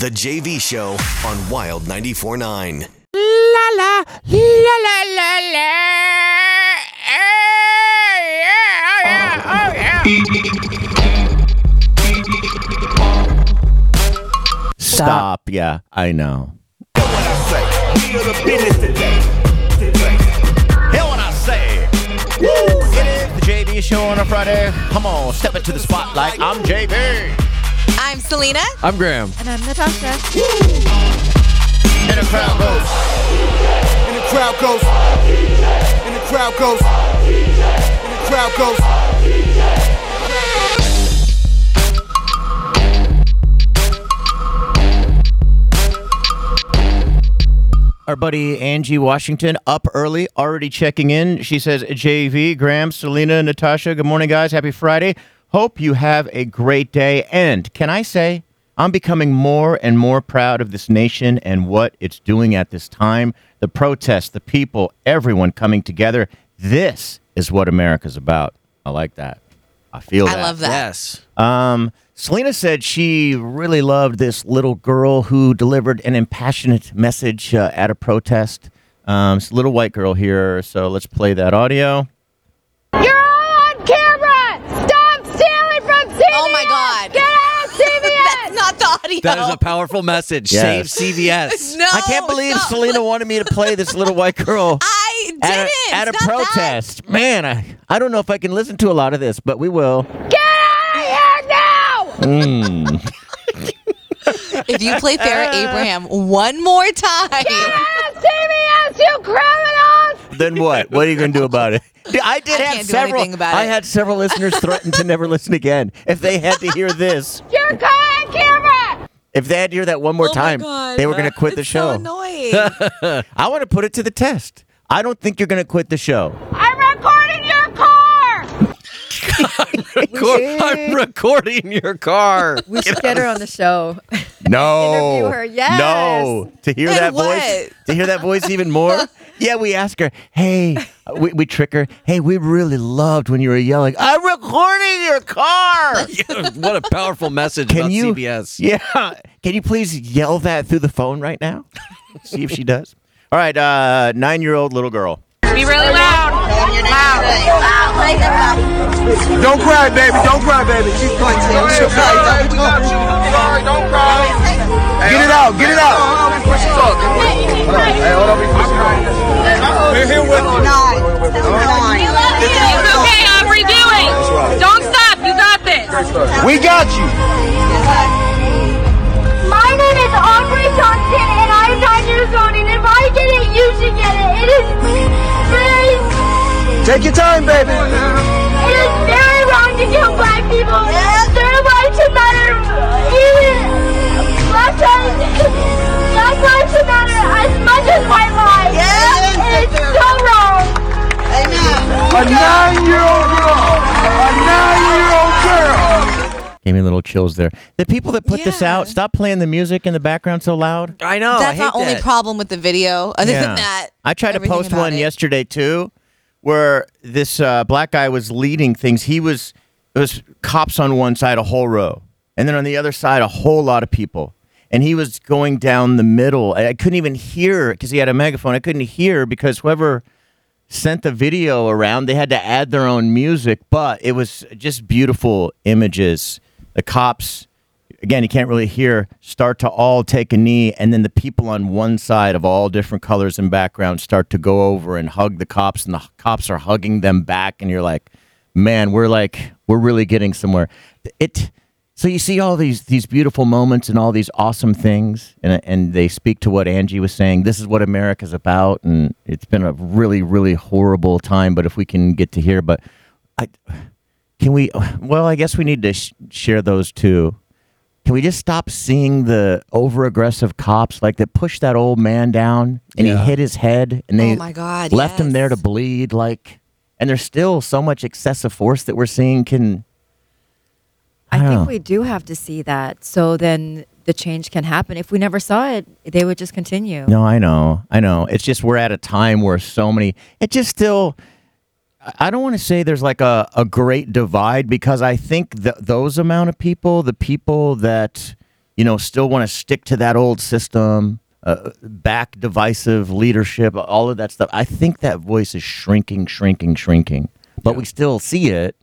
The JV Show on Wild 94.9. La la, la la la la. Oh, yeah, oh, yeah, oh, yeah. Stop. Yeah, I know. Hear what I say. Woo! It is the JV show on a Friday. Come on, step into the spotlight. I'm JV. I'm Selena. I'm Graham. And I'm Natasha. And the crowd goes. And the crowd goes. And the crowd goes. And the crowd goes. Our buddy Angie Washington up early, already checking in. She says, JV, Graham, Selena, Natasha, good morning, guys. Happy Friday. Hope you have a great day. And can I say, I'm becoming more and more proud of this nation and what it's doing at this time. The protests, the people, everyone coming together. This is what America's about. I like that. I feel that I that. love that. Yes. Um, Selena said she really loved this little girl who delivered an impassionate message uh, at a protest. Um, it's a little white girl here, so let's play that audio. You're all on camera! Stop stealing from CVS! Oh my God. Get out, CVS! That's not the audio. That is a powerful message. Yes. Save CVS. no. I can't believe stop. Selena wanted me to play this little white girl I didn't. at a, at a Stop that. protest. Man, I, I don't know if I can listen to a lot of this, but we will. Get out of here now! Mm. If you play Farrah Abraham one more time, Get out, CVS, you criminals! Then what? What are you going to do about it? I did I have several. about I had several listeners threaten to never listen again if they had to hear this. You're caught on camera! If they had to hear that one more Oh time, God. they were going to quit the It's so show. annoying. I want to put it to the test. I don't think you're going to quit the show. I'm recording your car! Record- I'm recording your car. We should get her on the show. No. Interview her, yes. No. To hear And that what? voice. To hear that voice even more. yeah, we ask her, hey, we, we trick her, hey, we really loved when you were yelling, I'm recording your car. what a powerful message Can about you- CVS. yeah. Can you please yell that through the phone right now? See if she does. All right, uh, nine year old little girl. Be really loud! Don't cry, baby. Don't cry, baby. She's going to She'll cry. We got you. Sorry, don't cry. Get it out. Get it out. Hey, hold on. We're here with you. It's okay, I'm redoing! Don't stop, you got this! We got you. Take your time, baby. it is very wrong to kill black people. Their lives should matter. Even black lives, black lives should matter as much as white lives. It's so wrong. A nine-year-old girl. A nine-year-old girl. Gave me little chills there. The people that put this Yeah. out, stop playing the music in the background so loud. I know. I That's hate my only that. problem with the video. Other Yeah. than that, I tried to everything post about one it. yesterday too, where this uh, black guy was leading things. He was it was cops on one side, a whole row, and then on the other side, a whole lot of people. And he was going down the middle. I I couldn't even hear because he had a megaphone. I couldn't hear because whoever sent the video around, they had to add their own music, but it was just beautiful images. The cops, again, you can't really hear, start to all take a knee, and then the people on one side of all different colors and backgrounds start to go over and hug the cops, and the cops are hugging them back, and you're like, man, we're like, we're really getting somewhere. It. So you see all these these beautiful moments and all these awesome things, and and they speak to what Angie was saying. This is what America's about, and it's been a really really horrible time. But if we can get to here, but I can we? Well, I guess we need to sh- share those too. Can we just stop seeing the over aggressive cops like that pushed that old man down and Yeah. he hit his head and they Oh my God, left him there to bleed like and there's still so much excessive force that we're seeing can I don't know. think we do have to see that. So then the change can happen. If we never saw it, they would just continue. No, I know. I know. It's just we're at a time where so many it just still I- don't want to say there's like a, a great divide because I think that those amount of people, the people that, you know, still want to stick to that old system, uh, back divisive leadership, all of that stuff, I think that voice is shrinking, shrinking, shrinking. But we still see it,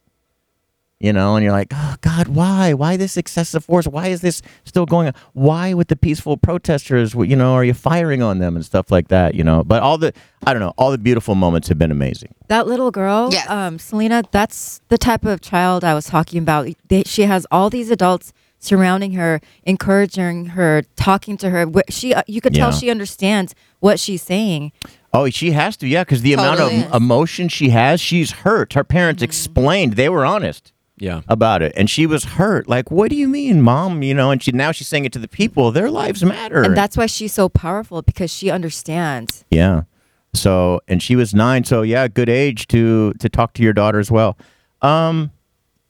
you know, and you're like, oh, God, why? Why this excessive force? Why is this still going on? Why with the peaceful protesters, you know, are you firing on them and stuff like that, you know? But all the, I don't know, all the beautiful moments have been amazing. That little girl, Yes. um, Selena, that's the type of child I was talking about. They, she has all these adults surrounding her, encouraging her, talking to her. She, uh, you could tell Yeah. she understands what she's saying. Oh, she has to, yeah, because the amount Totally. of emotion she has, she's hurt. Her parents explained, they were honest Yeah. about it, and she was hurt. Like, what do you mean, mom? You know, and she now she's saying it to the people. Their lives matter. And that's why she's so powerful because she understands. Yeah. So, and she was nine. So, yeah, good age to to talk to your daughter as well. Um,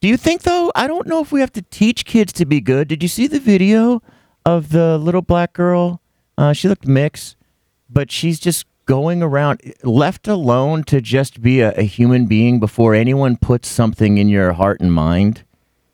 do you think though? I don't know if we have to teach kids to be good. Did you see the video of the little black girl? Uh, she looked mixed, but she's just going around, left alone to just be a, a human being before anyone puts something in your heart and mind.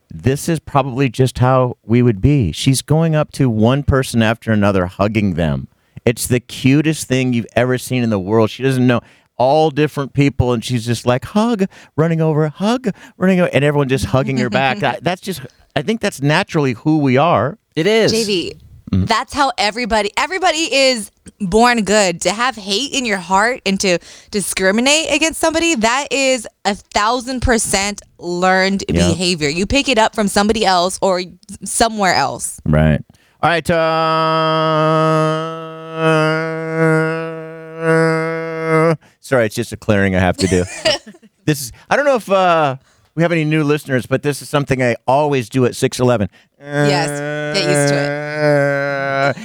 This is probably just how we would be. She's going up to one person after another, hugging them. It's the cutest thing you've ever seen in the world. She doesn't know all different people, and she's just like hug, running over, hug, running over, and everyone just hugging her back. That- that's just, I think that's naturally who we are. It is. JV, Mm-hmm. that's how everybody everybody is born good. To have hate in your heart and to discriminate against somebody, that is a thousand percent learned Yeah. behavior. You pick it up from somebody else or somewhere else. Right. All right. Uh, sorry, it's just a clearing I have to do. this is. I don't know if uh, we have any new listeners, but this is something I always do at six eleven. Yes, get used to it. it.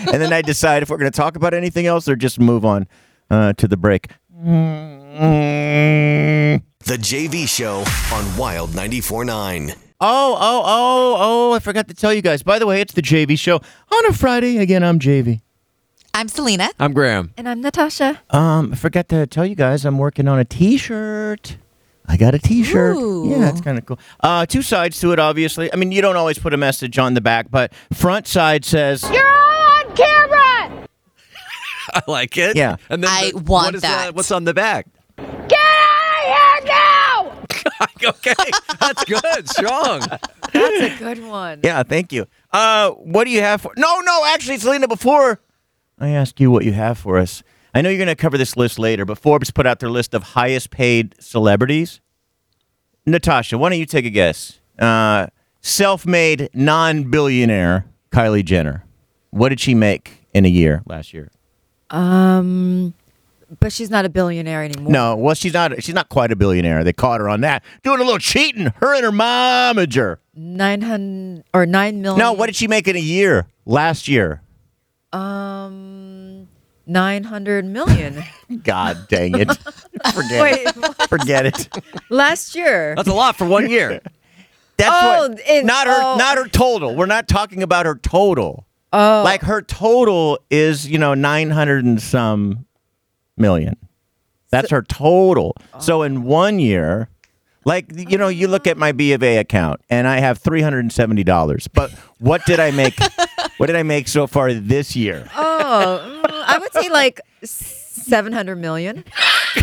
and then I decide if we're going to talk about anything else or just move on uh, to the break. The JV Show on Wild 94.9. Oh, oh, oh, oh, I forgot to tell you guys. By the way, it's the JV show on a Friday. Again, I'm JV. I'm Selena. I'm Graham. And I'm Natasha. Um, I forgot to tell you guys I'm working on a T-shirt. I got a T-shirt. Ooh. Yeah, it's kind of cool. Uh, two sides to it, obviously. I mean, you don't always put a message on the back, but front side says, You're all on camera! I like it. Yeah. And then I the- want what is that. what's on the back? Get out of here now! okay, that's good. Strong. That's a good one. "Yeah, thank you." Uh, what do you have for? No, no, actually, Selena. Before I ask you what you have for us, I know you're going to cover this list later, but Forbes put out their list of highest paid celebrities. Natasha, why don't you take a guess? Uh, self-made non-billionaire Kylie Jenner. What did she make in a year last year? Um, but she's not a billionaire anymore. No, well, she's not. She's not quite a billionaire. They caught her on that, doing a little cheating. Her and her momager. Nine hundred or nine million. No, what did she make in a year last year? Um, nine hundred million. God dang it! Forget Wait, it. Forget it. last year. That's a lot for one year. That's Oh, what. in- not her. oh. Not her total. We're not talking about her total. Oh, Like her total is, you know, nine hundred and some million. That's her total. Oh. So in one year, like you know, you look at my B of A account and I have three hundred and seventy dollars. But what did I make? What did I make so far this year? oh, mm, I would say like seven hundred million.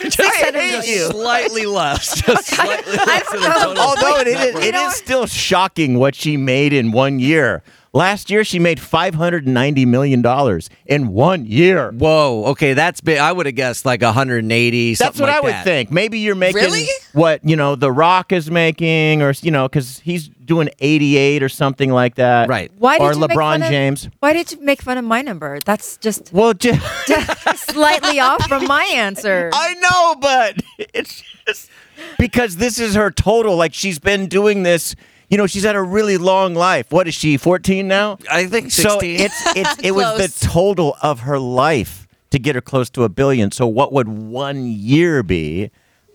Just hate you. slightly less. Just slightly less than the total. Although it is, it know is still shocking what she made in one year. Last year, she made five hundred and ninety million dollars in one year. Whoa. Okay, that's big. I would have guessed like 180. That's what like I would that. think. Maybe you're making Really? what you know The Rock is making, or you know, because he's doing eighty-eight or something like that. Right. Why did or you make fun LeBron of- James. Why did you make fun of my number? That's just Well, just, slightly off from my answer. I know, but it's just because this is her total. Like she's been doing this, You know, she's had a really long life. What is she? 14 now? I think So it's it's it was the total of her life to get her close to a billion. So what would one year be?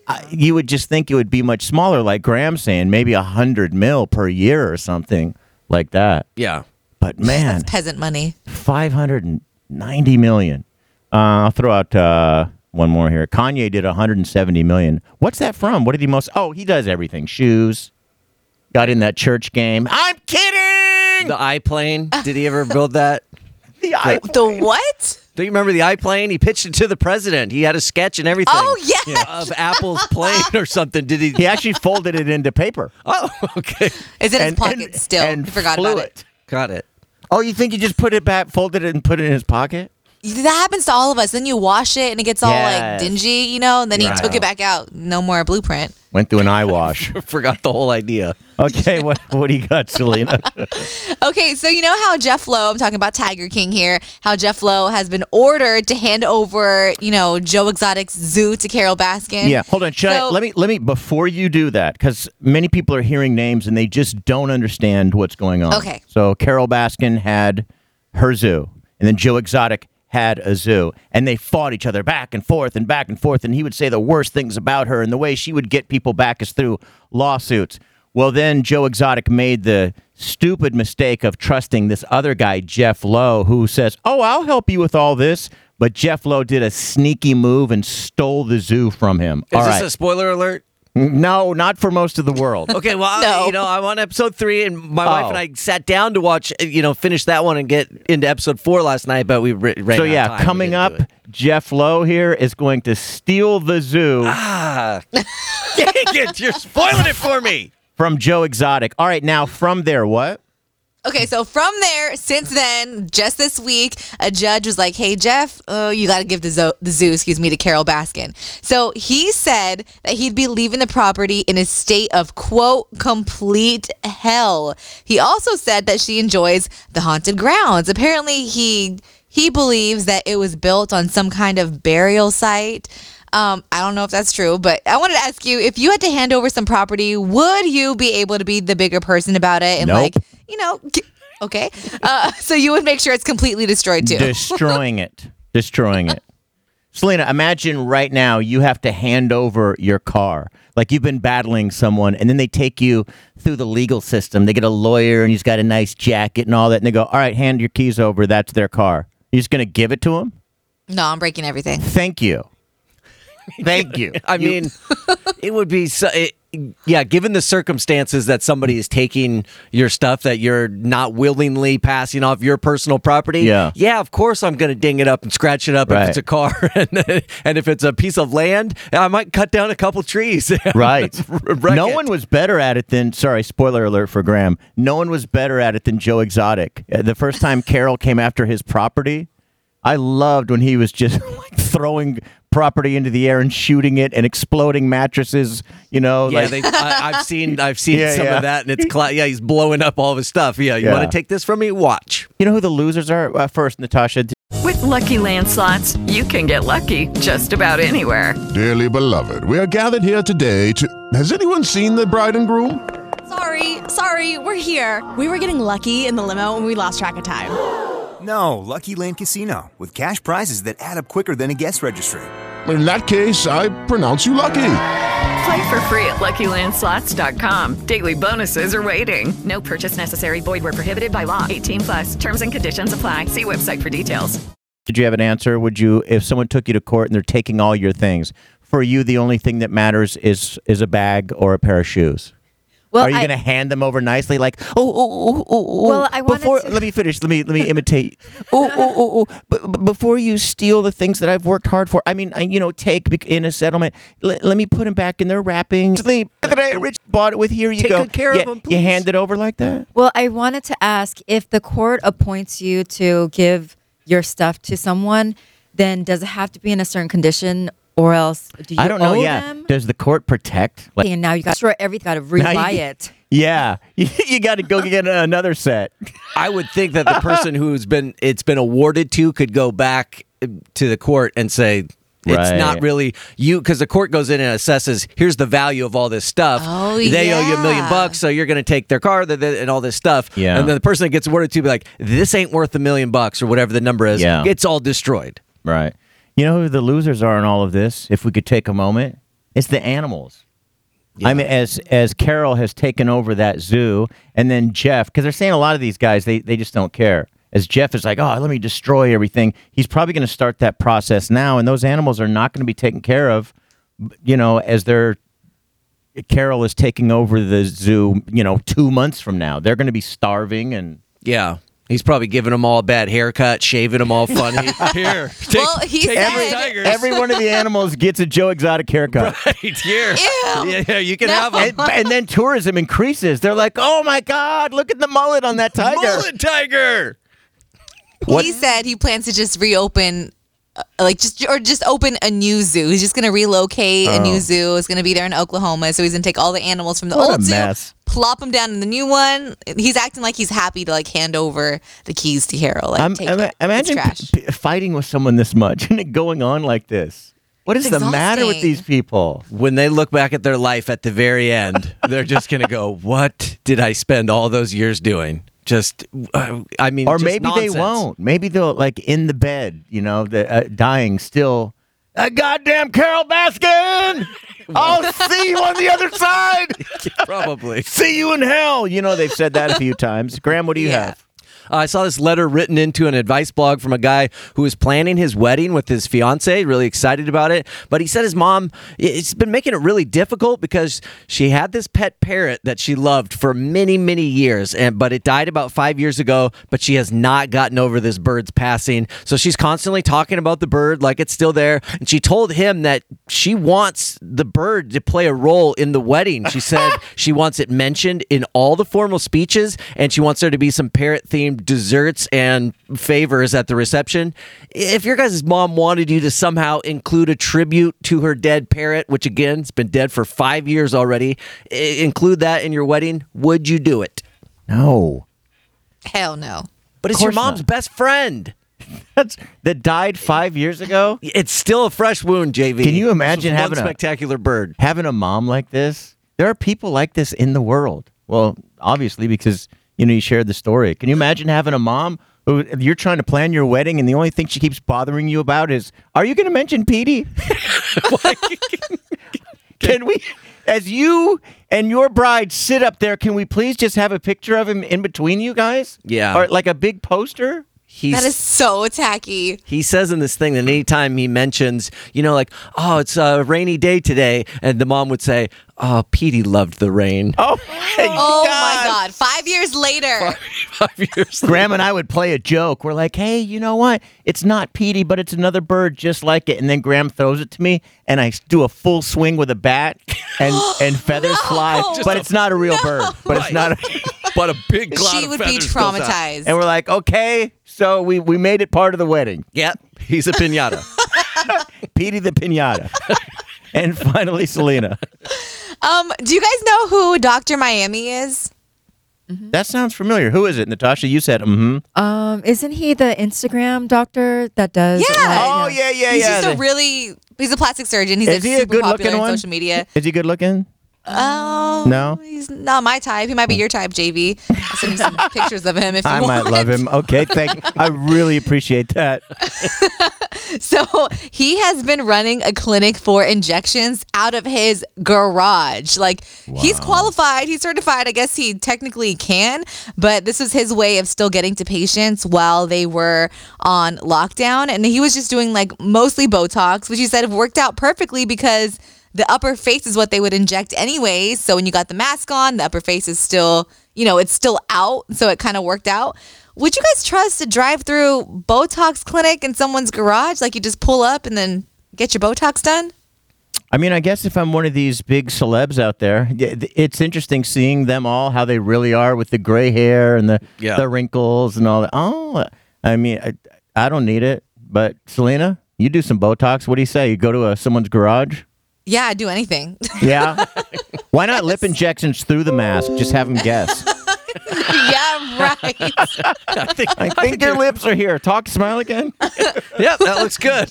I, you would just think it would be much smaller, like Graham's saying, maybe a hundred mil per year or something like that. yeah. But man, Peasant money. five hundred and ninety million. Uh, I'll throw out uh, one more here. Kanye did 170 million. What's that from? What did he most? Oh, he does everything. Shoes. Got in that church game. I'm kidding. The iPlane. Uh. Did he ever build that? The eye- The what? Do you remember the iPlane? He pitched it to the president. He had a sketch and everything. Oh, yes. Of Apple's plane or something. Did he? he actually folded it into paper. Oh, okay. Is it in his And- pocket and- still? and I forgot flew about it. Got it. Oh, you think he just put it back, folded it, and put it in his pocket? That happens to all of us. Then you wash it and it gets all Yes. like dingy, you know, and then he Right. took it back out. No more blueprint. Went through an eye wash. Forgot the whole idea. Okay, what what do you got, Selena? Okay, so you know how Jeff Lowe, I'm talking about Tiger King here, how Jeff Lowe has been ordered to hand over, you know, Joe Exotic's zoo to Carole Baskin. yeah, hold on. Should I, So- let me let me before you do that because many people are hearing names and they just don't understand what's going on. Okay. So Carole Baskin had her zoo, and then Joe Exotic had a zoo, and they fought each other back and forth and back and forth, and he would say the worst things about her, and the way she would get people back is through lawsuits. Well, then Joe Exotic made the stupid mistake of trusting this other guy, Jeff Lowe, who says, "Oh, I'll help you with all this." But Jeff Lowe did a sneaky move and stole the zoo from him. Is all this right. a spoiler alert? No, not for most of the world. Okay, well, I- No. you know, I'm on episode three, and my wife Oh. and I sat down to watch, uh, you know, finish that one and get into episode four last night, but we ran so out of yeah, time. Coming up. Jeff Lowe here is going to steal the zoo Ah, dang it! You're spoiling it for me. from Joe Exotic. All right, now from there, what? Okay, so from there, since then, just this week, a judge was like, "Hey Jeff, oh, you got to give the zoo, the zoo, excuse me, to Carole Baskin." So he said that he'd be leaving the property in a state of quote complete hell. He also said that she enjoys the haunted grounds. Apparently, he he believes that it was built on some kind of burial site. Um, I don't know if that's true, but I wanted to ask you if you had to hand over some property, would you be able to be the bigger person about it and Nope. like, you know, okay, uh, so you would make sure it's completely destroyed too. Destroying it. Destroying it. Selena, imagine right now you have to hand over your car. Like you've been battling someone, and then they take you through the legal system. They get a lawyer, and he's got a nice jacket and all that, and they go, "All right, hand your keys over. That's their car." You're just gonna give it to him? no, I'm breaking everything. Thank you. Thank you. I mean, it would be so. It, yeah, given the circumstances that somebody is taking your stuff that you're not willingly passing off your personal property. Yeah. yeah. Of course, I'm going to ding it up and scratch it up Right. if it's a car, and, and if it's a piece of land, I might cut down a couple trees. Right. No it. one was better at it than, sorry, spoiler alert for Graham. No one was better at it than Joe Exotic. Uh, The first time Carole came after his property, I loved when he was just like throwing property into the air and shooting it and exploding mattresses, you know, Yeah, like they, I, I've seen I've seen Yeah, some yeah. of that, and it's cla- yeah, he's blowing up all of his stuff. Yeah, you Yeah. want to take this from me? Watch. You know who the losers are? Uh, first, Natasha. With Lucky Land slots, you can get lucky just about anywhere. Dearly beloved, we are gathered here today to. Has anyone seen the bride and groom? Sorry, sorry, we're here. We were getting lucky in the limo and we lost track of time. No, Lucky Land Casino, with cash prizes that add up quicker than a guest registry. In that case, I pronounce you lucky. Play for free at LuckyLandSlots.com. Daily bonuses are waiting. No purchase necessary. Void where prohibited by law. 18 plus. Terms and conditions apply. See website for details. Did you have an answer? Would you, if someone took you to court and they're taking all your things, for you, the only thing that matters is is a bag or a pair of shoes? Well, are you I- going to hand them over nicely, like, oh, oh, oh, oh, oh, oh, oh Well, I wanted before, to- let me finish. Let me let me imitate. oh, oh, oh, oh, oh but, but before you steal the things that I've worked hard for, I mean, I, you know, take in a settlement. Let, let me put them back in their wrapping. Sleep. That I rich bought it with. Here you Take go. good care of Yeah, 'em, You hand it over like that. Well, I wanted to ask if the court appoints you to give your stuff to someone, then does it have to be in a certain condition, or else do you I don't know. owe Yeah. them? Does the court protect? Like, and now you got to destroy everything, got to Now you rebuy it. yeah, you, got to go get another set. I would think that the person who's been it's been awarded to could go back uh, to the court and say, It's not really you because the court goes in and assesses. Here's the value of all this stuff. Oh, they owe you a million bucks, so you're going to take their car th- th- and all this stuff. Yeah. And then the person that gets awarded to be like, "This ain't worth a million bucks" or whatever the number is. Yeah. It's all destroyed. Right. You know who the losers are in all of this? If we could take a moment, it's the animals. I mean, as as Carole has taken over that zoo, and then Jeff, because they're saying a lot of these guys they they just don't care. As Jeff is like, oh, let me destroy everything. He's probably going to start that process now, and those animals are not going to be taken care of. You know, as they're Carole is taking over the zoo. You know, two months from now, they're going to be starving and. Yeah. He's probably giving them all a bad haircut, shaving them all funny. Here, take, Well, he take said- these tigers. Every one of the animals gets a Joe Exotic haircut. right here. Ew. Yeah, yeah, you can No. have them. and, and then tourism increases. They're like, "Oh my God, look at the mullet on that tiger!" Mullet tiger. What- He said he plans to just reopen, Uh, like just or just open a new zoo. He's just gonna relocate a Oh. new zoo. It's gonna be there in Oklahoma. So he's gonna take all the animals from the What old zoo, mess. plop them down in the new one. He's acting like he's happy to like hand over the keys to Carole. Like, I'm, take I'm- it. imagine trash. p- p- fighting with someone this much and it going on like this. What is It's the matter with these people? When they look back at their life at the very end, they're just going to go, What did I spend all those years doing? Just, uh, I mean, Or maybe nonsense. they won't. Maybe they'll like in the bed, you know, the, uh, dying still. A goddamn Carole Baskin! I'll see you on the other side. Probably. see you in hell. You know they've said that a few times. Graham, what do you Yeah. have? Uh, I saw this letter written into an advice blog from a guy who was planning his wedding with his fiance, really excited about it. But he said his mom, it's been making it really difficult because she had this pet parrot that she loved for many, many years, and but it died about five years ago. But she has not gotten over this bird's passing, so she's constantly talking about the bird like it's still there. And she told him that she wants the bird to play a role in the wedding. She said she wants it mentioned in all the formal speeches, and she wants there to be some parrot themed desserts and favors at the reception. If your guys' mom wanted you to somehow include a tribute to her dead parrot, which again, it's been dead for five years already, include that in your wedding, would you do it? No. Hell no. But it's your mom's not. best friend. That's that died five years ago. It's still a fresh wound, JV. Can you imagine having a- spectacular bird? having a mom like this. There are people like this in the world. Well, obviously because you know you shared the story. Can you imagine having a mom who you're trying to plan your wedding and the only thing she keeps bothering you about is, "Are you going to mention Petey?" can we, as you and your bride sit up there, can we please just have a picture of him in between you guys? Yeah. or like a big poster. He's, That is so tacky. He says in this thing that anytime he mentions, you know, like, oh, it's a rainy day today, and the mom would say, oh, Petey loved the rain. Oh, my Oh my God. Five years later. Five years. Graham and I would play a joke. We're like, hey, you know what? It's not Petey, but it's another bird just like it. And then Graham throws it to me, and I do a full swing with a bat, and, and feathers fly. Just But a- it's not a real bird. But it's not. A, but a big cloud she of would be feathers goes traumatized. and we're like, okay, so we, we made it part of the wedding. Yep, he's a pinata. Petey the pinata. and finally, Selena. Um, do you guys know who Dr. Miami is? That sounds familiar. Who is it, Natasha? You said, mm-hmm. Um, isn't he the Instagram doctor that does? Yeah. like, Oh, you know- yeah, yeah, he's yeah. just a really he's a plastic surgeon. He's Is like he a super good-looking popular on one? social media. Is he good looking? Oh No? he's not my type. He might be oh. your type, JV. I'll send you some pictures of him if you I want. might love him. Okay, thank I really appreciate that. So he has been running a clinic for injections out of his garage. Like he's qualified, he's certified. I guess he technically can, but this was his way of still getting to patients while they were on lockdown. And he was just doing like mostly Botox, which he said have worked out perfectly because the upper face is what they would inject anyways. So when you got the mask on, the upper face is still, you know, it's still out. So it kind of worked out. Would you guys trust a drive through Botox clinic in someone's garage? Like you just pull up and then get your Botox done? I mean, I guess if I'm one of these big celebs out there, it's interesting seeing them all how they really are with the gray hair and the Yeah. the wrinkles and all that. Oh, I mean, I, I don't need it, but Selena, you do some Botox. What do you say? You go to a, someone's garage? Yeah, I'd do anything. Yeah. Why not lip injections through the mask? Just have them guess. yeah, right. I think, I think your lips are here. Talk, smile again. yep, that looks good.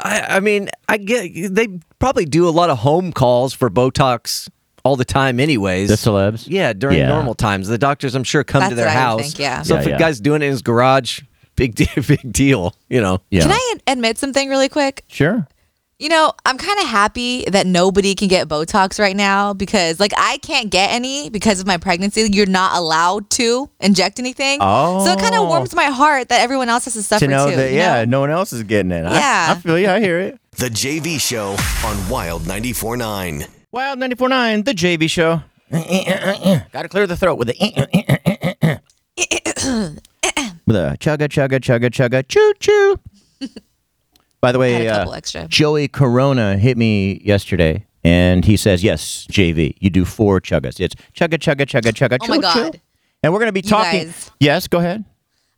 I, I mean, I get they probably do a lot of home calls for Botox all the time, anyways. The celebs? yeah, during Yeah. normal times, the doctors I'm sure come to That's their what I would house. think, yeah. So Yeah, if yeah. a guy's doing it in his garage, big deal, big deal. You know. Yeah. Can I ad- admit something really quick? Sure. You know, I'm kind of happy that nobody can get Botox right now because, like, I can't get any because of my pregnancy. You're not allowed to inject anything. So it kind Oh. of warms my heart that everyone else has to suffer to know too. that, you yeah, know? no one else is getting it. I- Yeah. I, feel you. I hear it. The JV Show on Wild 94.9. Wild 94.9, the JV show. Got to clear the throat with a with a chugga chugga chugga chugga choo choo. By the way, a uh, extra. Joey Corona hit me yesterday, and he says, "Yes, JV, you do four chuggas. It's chugga chugga chugga chugga chugga. Oh choo my choo." God. And we're gonna be You talking. guys. Yes, go ahead.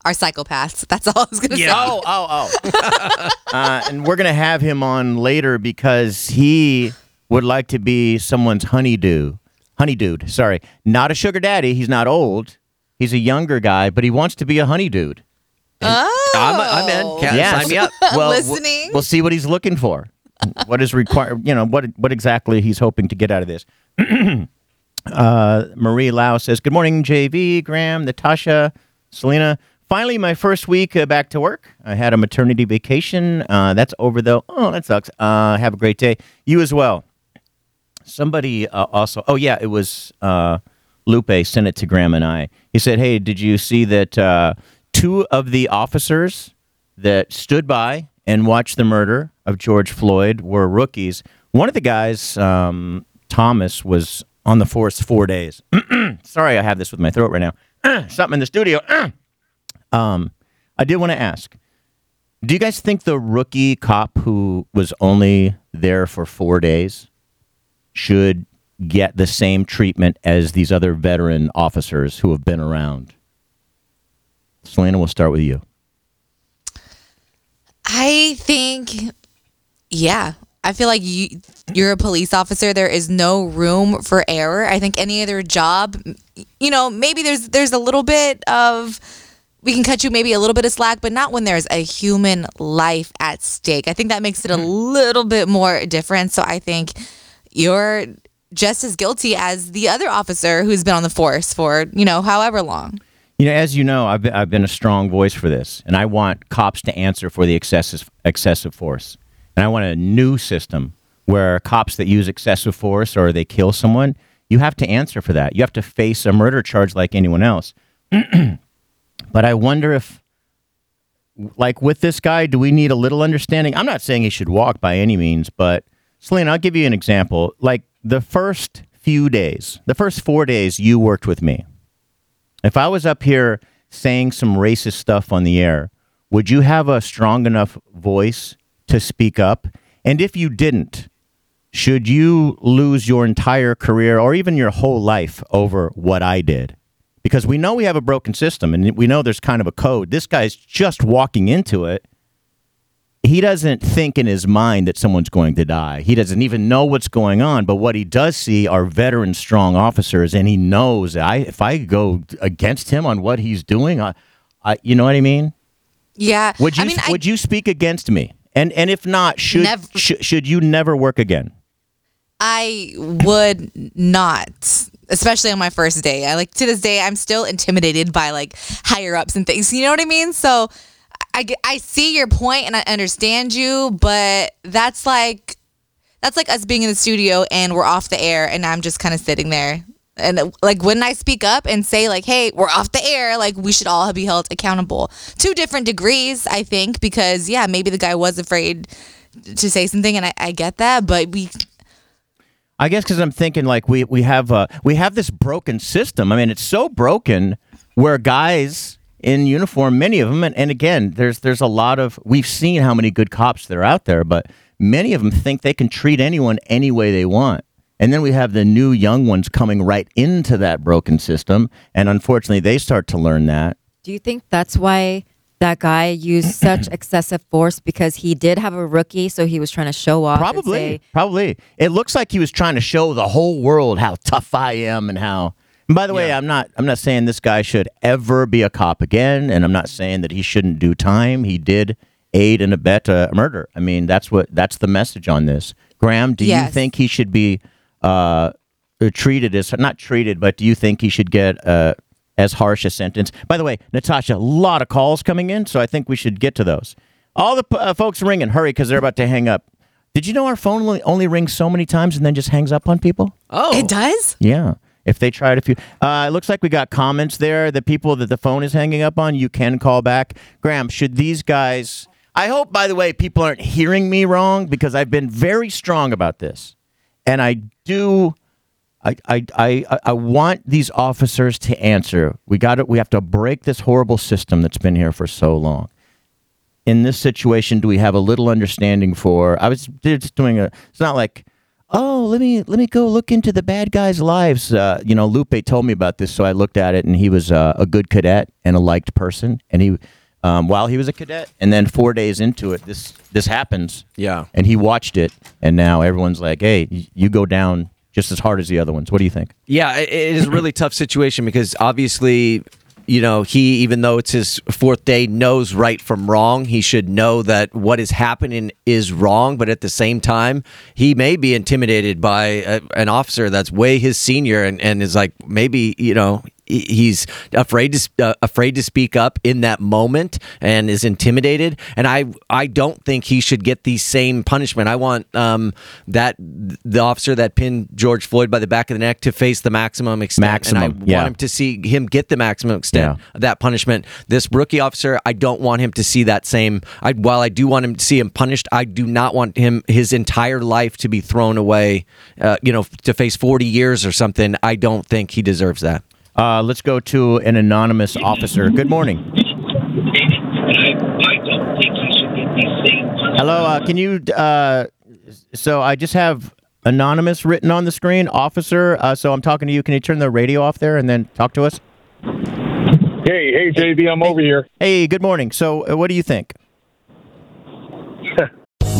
Are psychopaths. That's all I was going to say. Oh, oh, oh. uh, and we're gonna have him on later because he would like to be someone's honeydew. Honeydude, sorry, not a sugar daddy. He's not old. He's a younger guy, but he wants to be a honeydude. Oh. I'm, I'm in. Cat, Yes. Sign me up. Well, Listening. We'll see what he's looking for. what is required? You know what? What exactly he's hoping to get out of this? uh, Marie Lau says, "Good morning, JV, Graham, Natasha, Selena. Finally, my first week uh, back to work. I had a maternity vacation. Uh, that's over though. Oh, that sucks. Uh, have a great day. You as well. Somebody uh, also. Oh yeah, it was uh, Lupe sent it to Graham and I. He said, "Hey, did you see that uh, two of the officers that stood by and watched the murder of George Floyd were rookies? One of the guys, um, Thomas, was on the force four days. Sorry, I have this with my throat right now. Something in the studio. um, I did want to ask." Do you guys think the rookie cop who was only there for four days should get the same treatment as these other veteran officers who have been around? Selena, we'll start with you. I think, yeah. I feel like you, you're a police officer. There is no room for error. I think any other job, you know, maybe there's there's a little bit of we can cut you maybe a little bit of slack, but not when there's a human life at stake. I think that makes it a mm-hmm. little bit more different. So I think you're just as guilty as the other officer who's been on the force for you know however long. You know, as you know, I've been, I've been a strong voice for this, and I want cops to answer for the excessive excessive force. And I want a new system where cops that use excessive force or they kill someone, you have to answer for that. You have to face a murder charge like anyone else. but I wonder if, like with this guy, do we need a little understanding? I'm not saying he should walk by any means, but Selena, I'll give you an example. Like the first few days, the first four days you worked with me, if I was up here saying some racist stuff on the air, would you have a strong enough voice to speak up? And if you didn't, should you lose your entire career or even your whole life over what I did? Because we know we have a broken system and we know there's kind of a code. This guy's just walking into it. He doesn't think in his mind that someone's going to die. He doesn't even know what's going on. But what he does see are veteran, strong officers, and he knows I if I go against him on what he's doing, I, I you know what I mean. Yeah. Would you I mean, would you speak against me? And and if not, should Never. sh- should you never work again? I would not, especially on my first day. I like to this day, I'm still intimidated by like higher ups and things. You know what I mean? So I I see your point and I understand you, but that's like that's like us being in the studio and we're off the air and I'm just kind of sitting there. And like when I speak up and say like, "Hey, we're off the air," like we should all be held accountable. Two different degrees, I think, because yeah, maybe the guy was afraid to say something, and I, I get that, but we I guess because I'm thinking like we we have uh, we have this broken system. I mean, it's so broken where guys in uniform, many of them, and, and again, there's there's a lot of we've seen how many good cops that are out there, but many of them think they can treat anyone any way they want. And then we have the new young ones coming right into that broken system, and unfortunately, they start to learn that. Do you think that's why that guy used such excessive force because he did have a rookie, so he was trying to show off? Probably, say- probably. It looks like he was trying to show the whole world how tough I am and how. And by the way, I'm not. I'm not saying this guy should ever be a cop again, and I'm not saying that he shouldn't do time. He did aid and abet a murder. I mean, that's what that's the message on this. Graham, do you think he should be uh, treated as not treated, but do you think he should get uh, as harsh a sentence? By the way, Natasha, a lot of calls coming in, so I think we should get to those. All the uh, folks ringing, hurry because they're about to hang up. Did you know our phone only, only rings so many times and then just hangs up on people? Oh, It does? Yeah. If they tried a few, uh, it looks like we got comments there. The people that the phone is hanging up on, you can call back. Graham, should these guys? I hope, by the way, people aren't hearing me wrong because I've been very strong about this, and I do. I, I, I, I want these officers to answer. We got it. We have to break this horrible system that's been here for so long. In this situation, do we have a little understanding for? I was just doing a. It's not like oh let me let me go look into the bad guys lives. Uh, you know lupe told me about this so i looked at it and he was uh, a good cadet and a liked person and he um, while he was a cadet and then four days into it this this happens. Yeah. and he watched it and now everyone's like hey you go down just as hard as the other ones. What do you think? Yeah, it it is a really tough situation because obviously, you know, he, even though it's his fourth day, knows right from wrong. He should know that what is happening is wrong, but at the same time, he may be intimidated by a, an officer that's way his senior and, and is like, maybe, you know, he's afraid to uh, afraid to speak up in that moment and is intimidated. And i i don't think he should get the same punishment. I want um that the officer that pinned george floyd by the back of the neck to face the maximum extent. Maximum, and i yeah. want him to see him get the maximum extent of that punishment. This rookie officer i don't want him to see that same i while i do want him to see him punished i do not want him his entire life to be thrown away uh, you know to face 40 years or something. I don't think he deserves that uh, let's go to an anonymous officer good morning hello uh, can you uh, so i just have anonymous written on the screen officer uh, so i'm talking to you can you turn the radio off there and then talk to us Hey, hey, JV, I'm over here. Hey, good morning. So, uh, what do you think?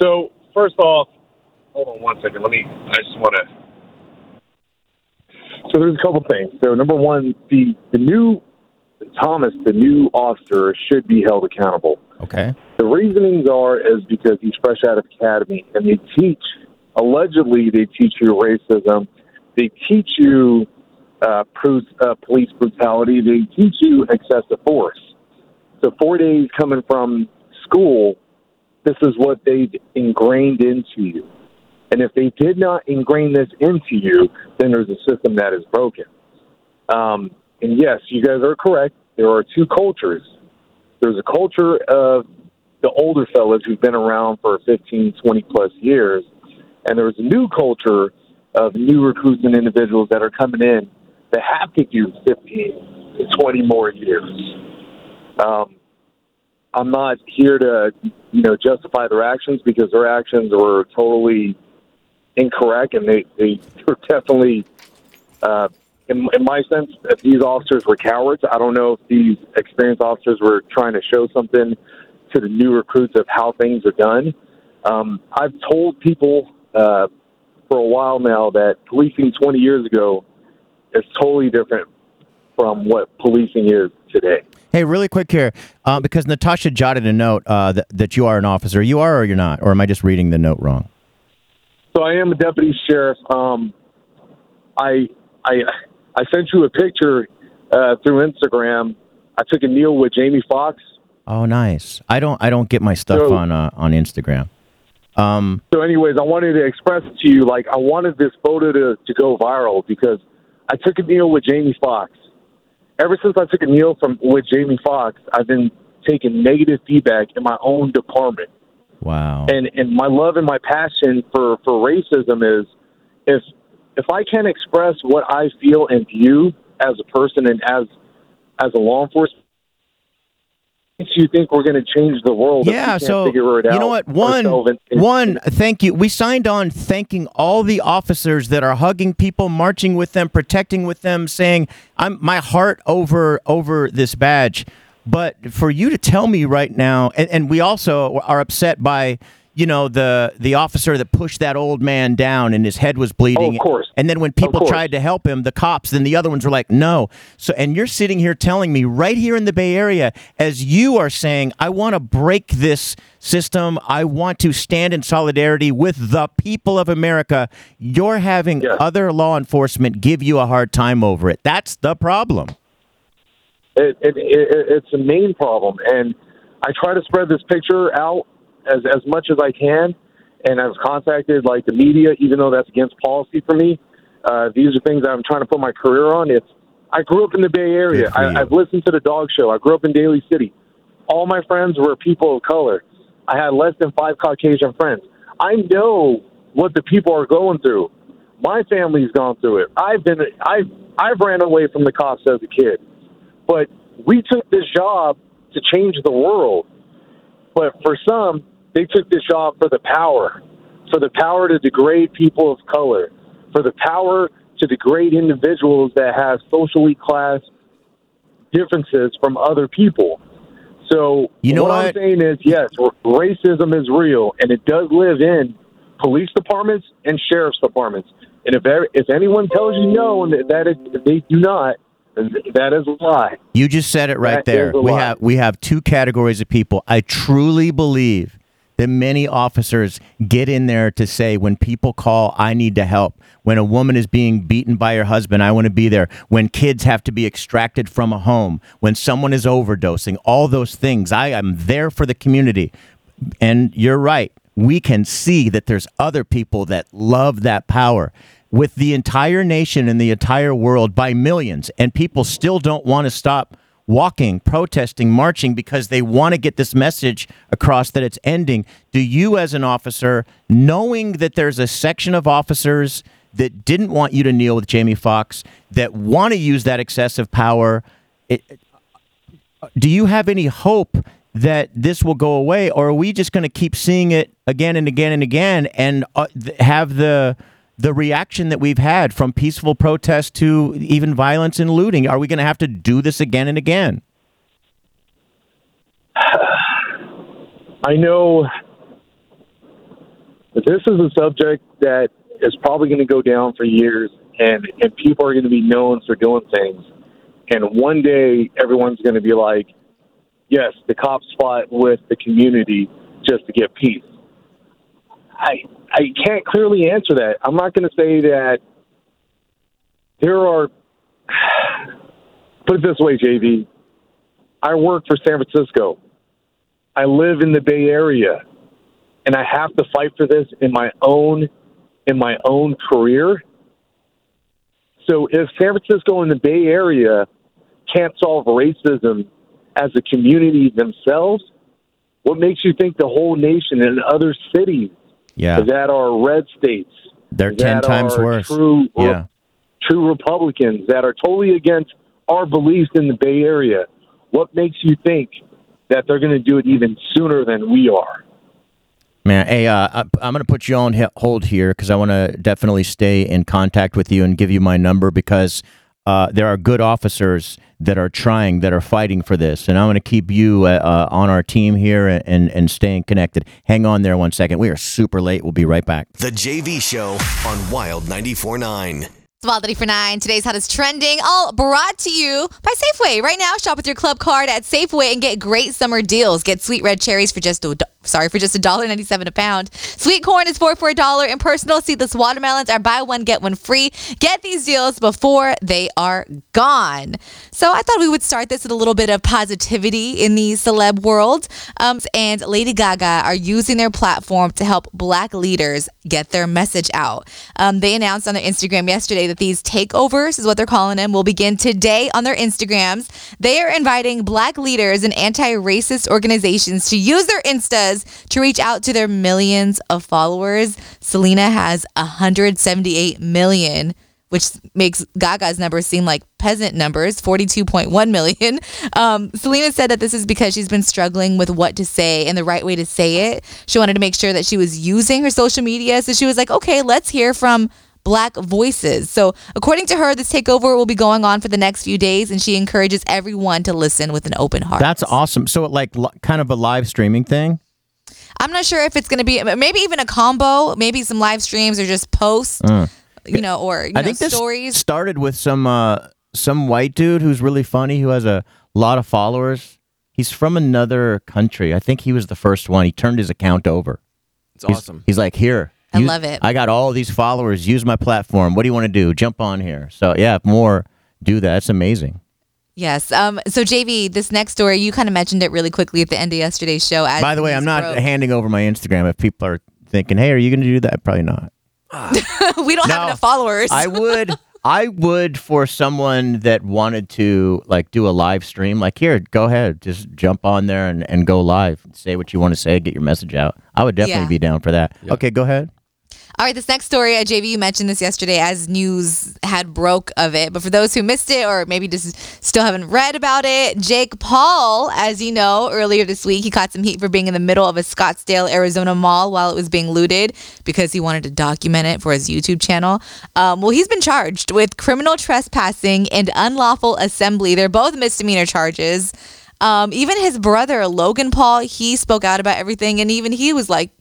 So, first off, hold on one second. Let me, I just want to. So, there's a couple things. So, number one, the, the new Thomas, the new officer, should be held accountable. Okay. The reasonings are is because he's fresh out of academy and they teach, allegedly, they teach you racism. They teach you uh, uh, police brutality. They teach you excessive force. So, four days coming from school, this is what they've ingrained into you. And if they did not ingrain this into you, then there's a system that is broken. Um, and yes, you guys are correct. There are two cultures. There's a culture of the older fellas who've been around for 15, 20 plus years. And there's a new culture of new recruits and individuals that are coming in that have to do 15 to 20 more years. Um, I'm not here to, you know, justify their actions because their actions were totally incorrect, and they they were definitely, uh, in, in my sense, if these officers were cowards. I don't know if these experienced officers were trying to show something to the new recruits of how things are done. Um, I've told people uh, for a while now that policing 20 years ago is totally different from what policing is today. Hey, really quick here, uh, because Natasha jotted a note uh, that, that you are an officer. You are or you're not? Or am I just reading the note wrong? So I am a deputy sheriff. Um, I I I sent you a picture uh, through Instagram. I took a meal with Jamie Foxx. Oh, nice. I don't I don't get my stuff So- on uh, on Instagram. Um, So, anyways, I wanted to express to you like I wanted this photo to to go viral because I took a meal with Jamie Foxx. Ever since I took a meal from with Jamie Foxx, I've been taking negative feedback in my own department. wow. and and my love and my passion for for racism is if if I can express what I feel and view as a person and as as a law enforcement you think we're going to change the world? Yeah, so figure it out you know what? One, and- one. Thank you. We signed on thanking all the officers that are hugging people, marching with them, protecting with them, saying, "I'm my heart over over this badge." But for you to tell me right now, and, and we also are upset by you know the the officer that pushed that old man down and his head was bleeding. Oh, of course. And then when people tried to help him, the cops, then the other ones were like, no. So, and you're sitting here telling me right here in the Bay Area, as you are saying, I want to break this system. I want to stand in solidarity with the people of America. You're having other law enforcement give you a hard time over it. That's the problem. it, it, it, it's the main problem. And I try to spread this picture out as as much as I can. And I've contacted like the media, even though that's against policy for me. Uh, these are things that I'm trying to put my career on. It's I grew up in the Bay Area. I, I've listened to the Dog Show. I grew up in Daly City. All my friends were people of color. I had less than five Caucasian friends. I know what the people are going through. My family's gone through it. I've been I've I've ran away from the cops as a kid but we took this job to change the world. But for some, they took this job for the power, for the power to degrade people of color, for the power to degrade individuals that have socially class differences from other people. So You know what, I'm saying is, yes, racism is real, and it does live in police departments and sheriff's departments. And if if anyone tells you no, and that is, they do not, that is a lie. You just said it right That there. We lie. have we have two categories of people. I truly believe that many officers get in there to say when people call, I need to help. When a woman is being beaten by her husband, I want to be there. When kids have to be extracted from a home, when someone is overdosing, all those things. I am there for the community. And you're right. We can see that there's other people that love that power with the entire nation and the entire world by millions, and people still don't want to stop walking, protesting, marching because they want to get this message across that it's ending. Do you, as an officer, knowing that there's a section of officers that didn't want you to kneel with Jamie Foxx, that want to use that excessive power, it, do you have any hope that this will go away, or are we just going to keep seeing it again and again and again, and uh, th- have the the reaction that we've had from peaceful protest to even violence and looting? Are we going to have to do this again and again? I know this is a subject that is probably going to go down for years, and and people are going to be known for doing things. And one day, everyone's going to be like, "Yes, the cops fought with the community just to get peace." I I can't clearly answer that. I'm not going to say that there are. Put it this way, JV. I work for San Francisco. I live in the Bay Area, and I have to fight for this in my own in my own career. So if San Francisco and the Bay Area can't solve racism as a community themselves, what makes you think the whole nation and other cities Yeah. that are red states, They're 10 that times worse. True, Yeah. true Republicans that are totally against our beliefs in the Bay Area. What makes you think that they're going to do it even sooner than we are? Man, hey, uh, I'm going to put you on hold here because I want to definitely stay in contact with you and give you my number because uh, there are good officers that are trying, that are fighting for this. And I'm going to keep you uh, uh, on our team here and, and, and staying connected. Hang on there one second. We are super late. We'll be right back. The JV Show on Wild 94.9. It's Wild 30 for 9. Today's hottest trending, all brought to you by Safeway. Right now, shop with your club card at Safeway and get great summer deals. Get sweet red cherries for just a sorry for just $1.97 a pound. Sweet corn is four for a dollar, and personal seedless watermelons are buy one get one free. Get these deals before they are gone. So I thought we would start this with a little bit of positivity in the celeb world. Um, and Lady Gaga are using their platform to help Black leaders get their message out. Um, they announced on their Instagram yesterday that these takeovers is what they're calling them will begin today on their Instagrams. They are inviting Black leaders and anti-racist organizations to use their Instas to reach out to their millions of followers. Selena has 178 million which makes Gaga's numbers seem like peasant numbers, 42.1 million. Um, Selena said that this is because she's been struggling with what to say and the right way to say it. She wanted to make sure that she was using her social media. So she was like, okay, let's hear from black voices. So, according to her, this takeover will be going on for the next few days, and she encourages everyone to listen with an open heart. That's awesome. So, like, li- kind of a live streaming thing. I'm not sure if it's going to be maybe even a combo, maybe some live streams or just posts, Mm. you know, or you I know, think this stories. started with some uh, some white dude who's really funny who has a lot of followers. He's from another country. I think he was the first one. He turned his account over. It's He's- awesome. He's like, here. I use- love it. I got all these followers. Use my platform. What do you want to do? Jump on here. So yeah, more do that. It's amazing. Yes. Um. So JV, this next story, you kind of mentioned it really quickly at the end of yesterday's show. As By the way, I'm not broke. handing over my Instagram. If people are thinking, hey, are you going to do that? Probably not. we don't have enough followers. I would. I would for someone that wanted to like do a live stream. Like here, go ahead, just jump on there and, and go live. Say what you want to say, get your message out. I would definitely Yeah. be down for that. Okay, go ahead. All right, this next story, uh, JV, you mentioned this yesterday as news had broke of it. But for those who missed it or maybe just still haven't read about it, Jake Paul, as you know, earlier this week, he caught some heat for being in the middle of a Scottsdale, Arizona mall while it was being looted because he wanted to document it for his YouTube channel. Um, well, he's been charged with criminal trespassing and unlawful assembly. They're both misdemeanor charges. Um, even his brother, Logan Paul, he spoke out about everything. And even he was like,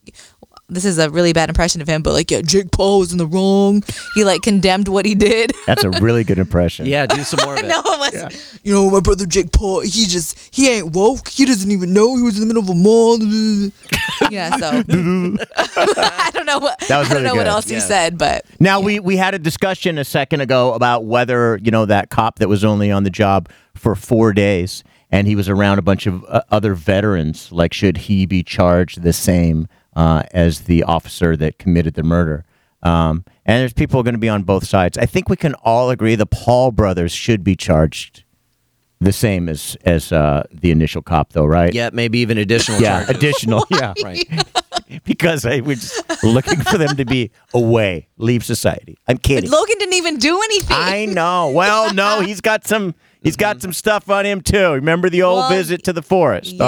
this is a really bad impression of him, but like, yeah, Jake Paul was in the wrong. He like condemned what he did. That's a really good impression. Yeah, do some more of it. no, it was, You know, my brother Jake Paul, he just, he ain't woke. He doesn't even know he was in the middle of a mall. yeah. So I don't know what That was I don't really know what else you Yeah. said, but Now we we had a discussion a second ago about whether you know that cop that was only on the job for four days and he was around a bunch of uh, other veterans. Like, should he be charged the same uh, as the officer that committed the murder? Um, and there's people going to be on both sides. I think we can all agree the Paul brothers should be charged the same as as uh, the initial cop, though, right? Yeah, maybe even additional Yeah, charges. additional. Yeah, Right. because I was looking for them to be away, leave society. I'm kidding. Logan didn't even do anything. I know. Well, no, he's got some. He's got some stuff on him too. Remember the old Well, visit to the forest? Yes,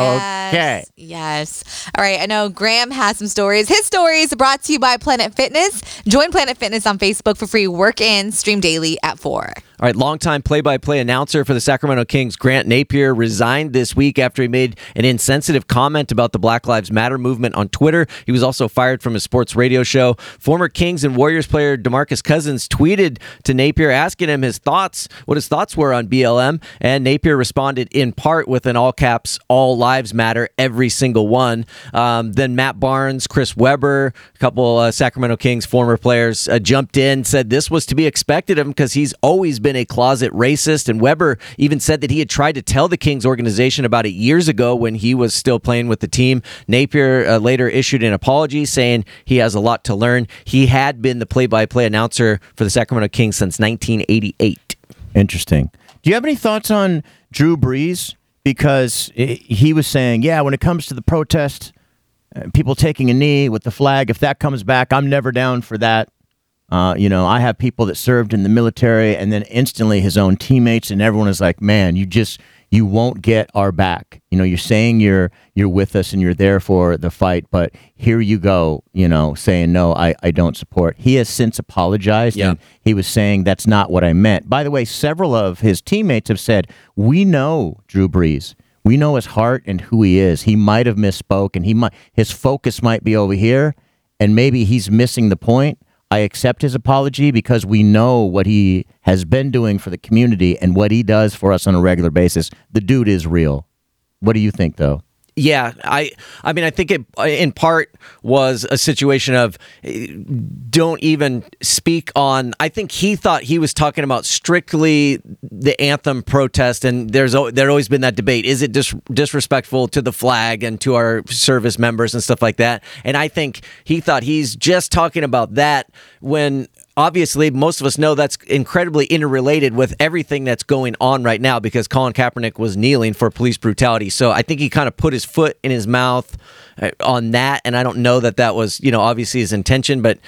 Okay. Yes. All right. I know Graham has some stories. His stories brought to you by Planet Fitness. Join Planet Fitness on Facebook for free work in, stream daily at 4. All right, longtime play-by-play announcer for the Sacramento Kings, Grant Napear, resigned this week after he made an insensitive comment about the Black Lives Matter movement on Twitter. He was also fired from his sports radio show. Former Kings and Warriors player DeMarcus Cousins tweeted to Napear asking him his thoughts, what his thoughts were on BLM, and Napear responded in part with an all caps "All lives matter, every single one." Um, then Matt Barnes, Chris Webber, a couple uh, Sacramento Kings former players uh, jumped in, said this was to be expected of him because he's always been a closet racist. And Webber even said that he had tried to tell the Kings organization about it years ago when he was still playing with the team. Napear uh, later issued an apology saying he has a lot to learn. He had been the play by play announcer for the Sacramento Kings since 1988. Interesting. Do you have any thoughts on Drew Brees? Because he was saying, yeah, when it comes to the protest, uh, people taking a knee with the flag, if that comes back, I'm never down for that. Uh, you know, I have people that served in the military, and then instantly his own teammates and everyone is like, "Man, you just you won't get our back." You know, you're saying you're you're with us and you're there for the fight, but here you go, you know, saying no, I I don't support. He has since apologized, and he was saying that's not what I meant. By the way, several of his teammates have said, "We know Drew Brees." We know his heart and who he is. He might have misspoke, and he might his focus might be over here, and maybe he's missing the point. I accept his apology because we know what he has been doing for the community and what he does for us on a regular basis. The dude is real. What do you think, though? Yeah, I I mean I think it in part was a situation of eh, don't even speak on I think he thought he was talking about strictly the anthem protest and there's there always been that debate. Is it dis- disrespectful to the flag and to our service members and stuff like that? And I think he thought he's just talking about that when obviously most of us know that's incredibly interrelated with everything that's going on right now because Colin Kaepernick was kneeling for police brutality. So I think he kind of put his foot in his mouth uh, on that, and I don't know that that was you know obviously his intention, but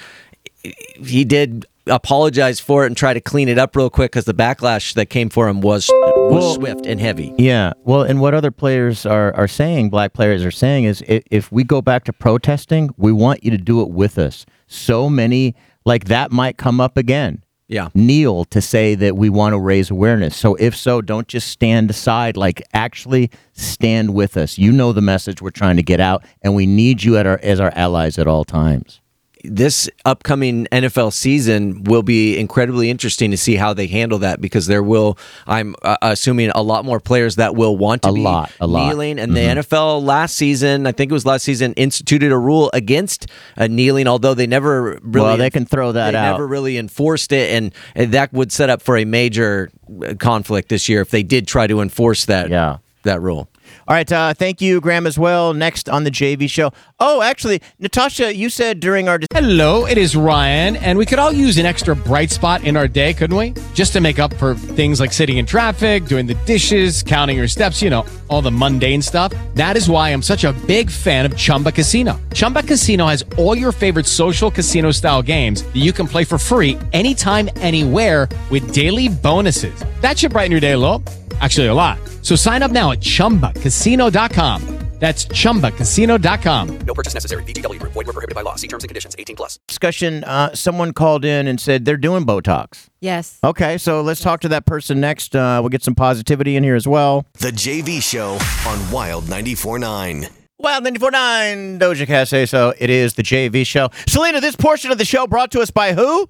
he did apologize for it and try to clean it up real quick because the backlash that came for him was was Well- swift and heavy. Yeah. Well, and what other players are, are saying, black players are saying, is if, if we go back to protesting, we want you to do it with us. So many, like that might come up again. Yeah. Kneel to say that we want to raise awareness. So if so, don't just stand aside. Like actually stand with us. You know the message we're trying to get out, and we need you at our as our allies at all times. This upcoming NFL season will be incredibly interesting to see how they handle that because there will, I'm uh, assuming, a lot more players that will want to A be lot, a lot. kneeling. And Mhm. the NFL last season, I think it was last season, instituted a rule against uh, kneeling, although they never really. Well, they can throw that they out. never really enforced it, and, and that would set up for a major uh, conflict this year if they did try to enforce that. Yeah. That rule. All right. Uh, thank you, Graham, as well. Next on the JV show. Oh, actually, Natasha, you said during our. Hello, it is Ryan, and we could all use an extra bright spot in our day, couldn't we? Just to make up for things like sitting in traffic, doing the dishes, counting your steps, you know, all the mundane stuff. That is why I'm such a big fan of Chumba Casino. Chumba Casino has all your favorite social casino style games that you can play for free anytime, anywhere with daily bonuses. That should brighten your day a little. Actually, a lot. So sign up now at chumbacasino.com. That's chumbacasino.com. No purchase necessary. VGW Group. Void were prohibited by law. See terms and conditions. 18 plus. discussion, uh, someone called in and said they're doing Botox. Yes. Okay, so let's talk to that person next. Uh, we'll get some positivity in here as well. The JV Show on Wild 94.9. Wild 94.9 Doja Cat say so. It is the JV show. Selena, this portion of the show brought to us by who?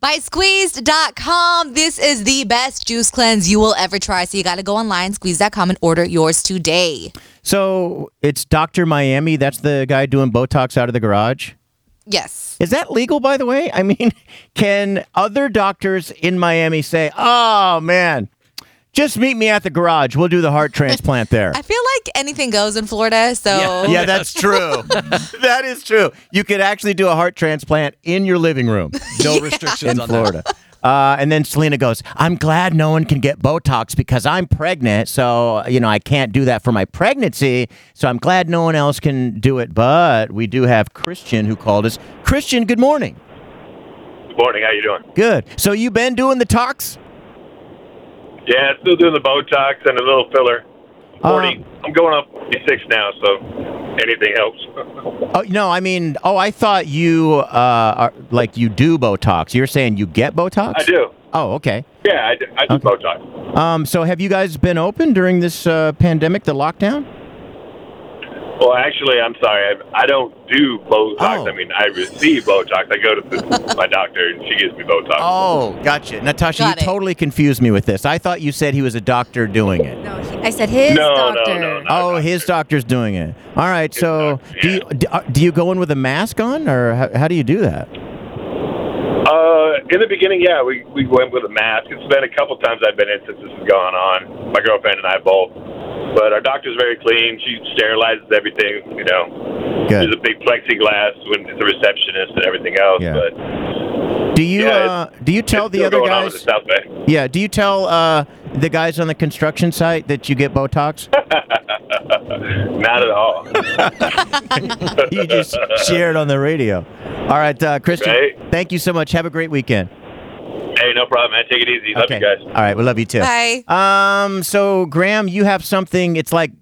By squeezed.com. This is the best juice cleanse you will ever try. So you got to go online, squeezed.com, and order yours today. So it's Dr. Miami. That's the guy doing Botox out of the garage. Yes. Is that legal, by the way? I mean, can other doctors in Miami say, oh, man, just meet me at the garage. We'll do the heart transplant there? I feel like anything goes in Florida. So Yeah, yeah that's true. that is true. You could actually do a heart transplant in your living room. No restrictions in on Florida. Uh, and then Selena goes, I'm glad no one can get Botox because I'm pregnant. So, you know, I can't do that for my pregnancy. So I'm glad no one else can do it. But we do have Christian who called us. Christian, good morning. Good morning. How you doing? Good. So you been doing the talks? Yeah, still doing the Botox and a little filler. Uh, Forty. I'm going up 46 now, so anything helps. Oh, no, I mean, oh, I thought you, uh, are, like, you do Botox. You're saying you get Botox? I do. Oh, okay. Yeah, I do, I do Botox. Um, so have you guys been open during this uh, pandemic, the lockdown? Well, actually, I'm sorry. I, I don't do Botox. Oh. I mean, I receive Botox. I go to the, my doctor, and she gives me Botox. Oh, gotcha. Natasha, Got you it. totally confused me with this. I thought you said he was a doctor doing it. No, he, I said his No, no, doctor. no, no. Oh, his doctor's doing it. All right. So, do you do, uh, do you go in with a mask on, or how, how do you do that? Uh, in the beginning, yeah, we, we went with a mask. It's been a couple times I've been in since this has gone on. My girlfriend and I both. But our doctor's very clean. She sterilizes everything, you know. Good. There's a big plexiglass when it's a receptionist and everything else. Yeah. But Do you Yeah, uh, do you tell the other going on with guys? the. Yeah. Do you tell uh, the guys on the construction site that you get Botox? Not at all. you just shared on the radio. All right, uh, Christian. Right. Thank you so much. Have a great weekend. Hey, no problem, man. Take it easy. Love you guys. All right, we love you too. Bye. Um, so Graham, you have something. It's like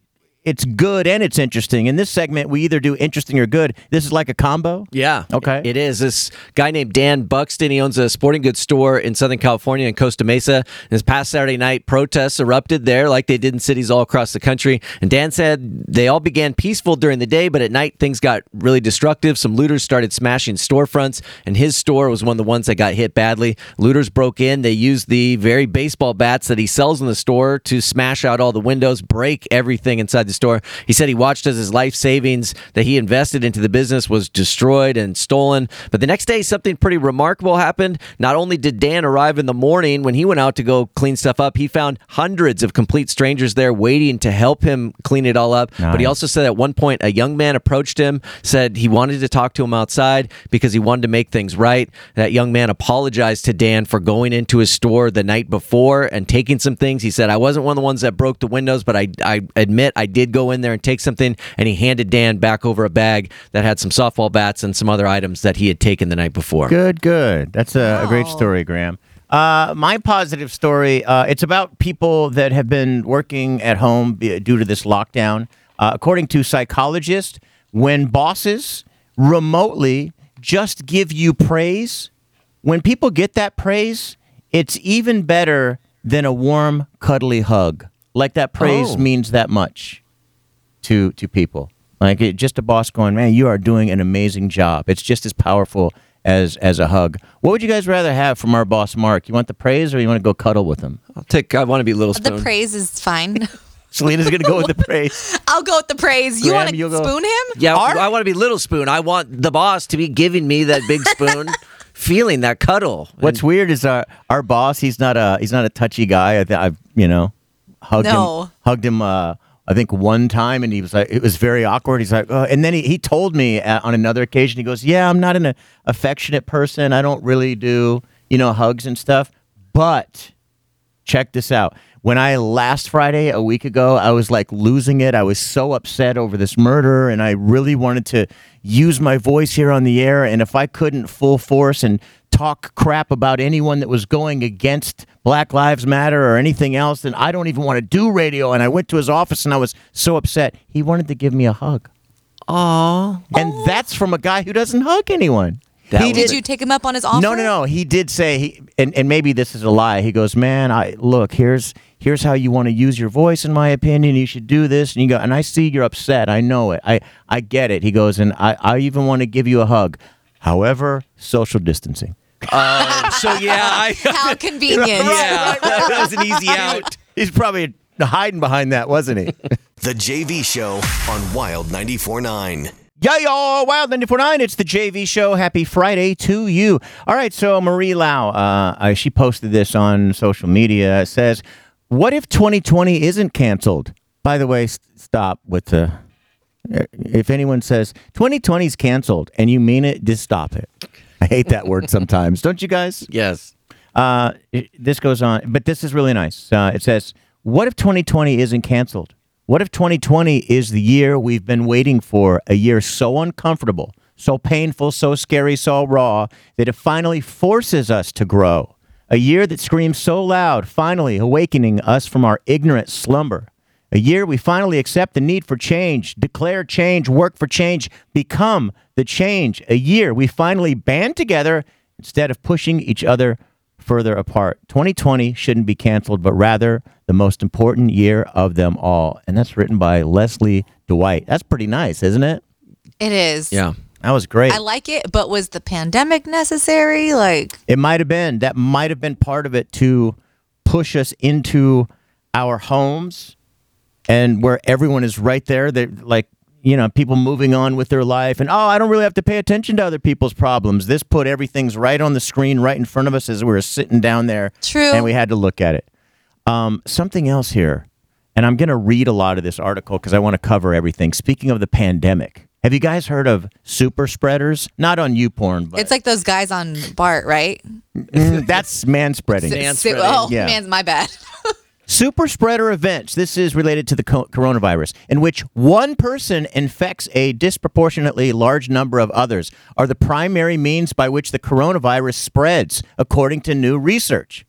it's good and it's interesting. In this segment, we either do interesting or good. This is like a combo. Yeah. Okay. It is. This guy named Dan Buxton, he owns a sporting goods store in Southern California in Costa Mesa. This past Saturday night, protests erupted there like they did in cities all across the country. And Dan said they all began peaceful during the day, but at night things got really destructive. Some looters started smashing storefronts, and his store was one of the ones that got hit badly. Looters broke in. They used the very baseball bats that he sells in the store to smash out all the windows, break everything inside the store. He said he watched as his life savings that he invested into the business was destroyed and stolen. But the next day, something pretty remarkable happened. Not only did Dan arrive in the morning when he went out to go clean stuff up, he found hundreds of complete strangers there waiting to help him clean it all up. But he also said at one point a young man approached him, said he wanted to talk to him outside because he wanted to make things right. That young man apologized to Dan for going into his store the night before and taking some things. He said, I wasn't one of the ones that broke the windows, but I, I admit I did did go in there and take something, and he handed Dan back over a bag that had some softball bats and some other items that he had taken the night before. Good, good. That's a, a great story, Graham. Uh, my positive story, uh, it's about people that have been working at home due to this lockdown. Uh, according to psychologists, when bosses remotely just give you praise, when people get that praise, it's even better than a warm, cuddly hug. Like that praise Oh. means that much to to people. Like it, just a boss going, man, you are doing an amazing job. It's just as powerful as as a hug. What would you guys rather have from our boss, Mark? You want the praise or you want to go cuddle with him? I'll take. I want to be little spoon. The praise is fine. Selena's gonna go with the praise. I'll go with the praise. You want to you'll go- spoon him? Yeah, I want to be little spoon. I want the boss to be giving me that big spoon, feeling that cuddle. What's weird is our our boss. He's not a he's not a touchy guy. I th- I've you know hugged No. him hugged him. Uh, I think one time, and he was like, it was very awkward. He's like, oh. and then he, he told me uh, on another occasion, he goes, yeah, I'm not an uh, affectionate person. I don't really do you know hugs and stuff, but check this out. When I last Friday, a week ago, I was like losing it. I was so upset over this murder, and I really wanted to use my voice here on the air. And if I couldn't full force and talk crap about anyone that was going against Black Lives Matter or anything else, then I don't even want to do radio. And I went to his office and I was so upset. He wanted to give me a hug. Aww. And that's from a guy who doesn't hug anyone. He did you take him up on his offer? No, no, no. He did say he, and, and maybe this is a lie. He goes, man, I look here's here's how you want to use your voice. In my opinion, you should do this. And you go, and I see you're upset. I know it. I I get it. He goes, and I I even want to give you a hug. However, social distancing. Uh, so yeah, I, How convenient. yeah, that was an easy out. He's probably hiding behind that, wasn't he? The JV Show on Wild 94.9. Yeah, y'all. Wild 94.9. It's the JV show. Happy Friday to you. All right. So, Marie Lau, uh, uh, she posted this on social media. It says, What if 2020 isn't canceled? By the way, s- stop with the. If anyone says 2020 is canceled and you mean it, just stop it. I hate that word sometimes. Don't you guys? Yes. Uh, this goes on, but this is really nice. Uh, it says, What if 2020 isn't canceled? What if 2020 is the year we've been waiting for? A year so uncomfortable, so painful, so scary, so raw that it finally forces us to grow. A year that screams so loud, finally awakening us from our ignorant slumber. A year we finally accept the need for change, declare change, work for change, become the change. A year we finally band together instead of pushing each other further apart. 2020 shouldn't be canceled, but rather the most important year of them all. And that's written by Leslie Dwight. That's pretty nice, isn't it? It is. Yeah. That was great. I like it, but was the pandemic necessary? Like, It might have been. That might have been part of it to push us into our homes and where everyone is right there. They're like, you know, people moving on with their life and, oh, I don't really have to pay attention to other people's problems. This put everything's right on the screen right in front of us as we were sitting down there. True. And we had to look at it. Um, something else here, and I'm going to read a lot of this article because I want to cover everything. Speaking of the pandemic, have you guys heard of super spreaders? Not on YouPorn, but it's like those guys on BART, right? Mm, that's man spreading. S- s- oh, Yeah. man's my bad. Super spreader events. This is related to the co- coronavirus, in which one person infects a disproportionately large number of others, are the primary means by which the coronavirus spreads, according to new research.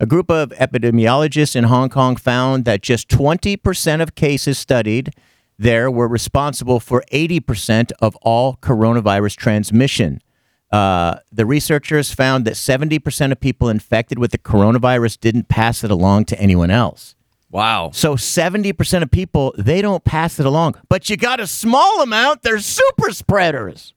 A group of epidemiologists in Hong Kong found that just 20% of cases studied there were responsible for 80% of all coronavirus transmission. Uh, the researchers found that 70% of people infected with the coronavirus didn't pass it along to anyone else. Wow. So 70% of people, they don't pass it along. But you got a small amount, they're super spreaders.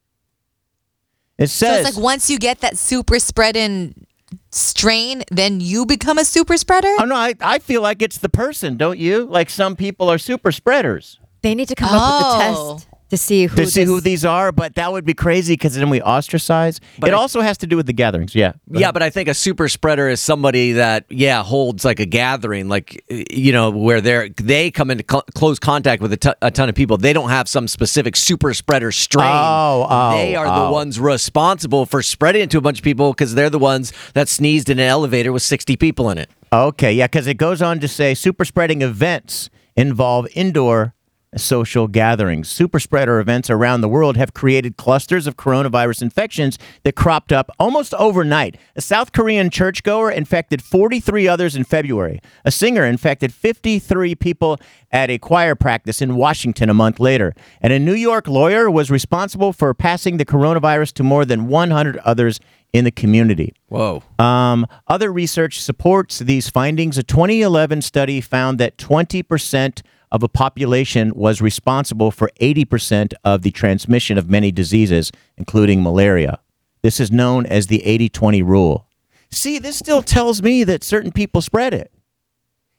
It So says it's like once you get that super spreading strain, then you become a super spreader? Oh no, I, I feel like it's the person, don't you? Like some people are super spreaders. They need to come up with a Oh. test to see who to see this- who these are, but that would be crazy because then we ostracize. But it I- also has to do with the gatherings. Yeah. Yeah, but I think a super spreader is somebody that yeah holds like a gathering, like you know where they're they come into cl- close contact with a ton- ton of people. They don't have some specific super spreader strain. Oh, oh, they are oh. the ones responsible for spreading it to a bunch of people because they're the ones that sneezed in an elevator with sixty people in it. Okay, yeah, because it goes on to say super spreading events involve indoor social gatherings. Super spreader events around the world have created clusters of coronavirus infections that cropped up almost overnight. A South Korean churchgoer infected 43 others in February. A singer infected 53 people at a choir practice in Washington a month later. And a New York lawyer was responsible for passing the coronavirus to more than 100 others in the community. Whoa. Um, other research supports these findings. A 2011 study found that 20% of a population was responsible for 80% of the transmission of many diseases, including malaria. This is known as the 80 20 rule. See, this still tells me that certain people spread it.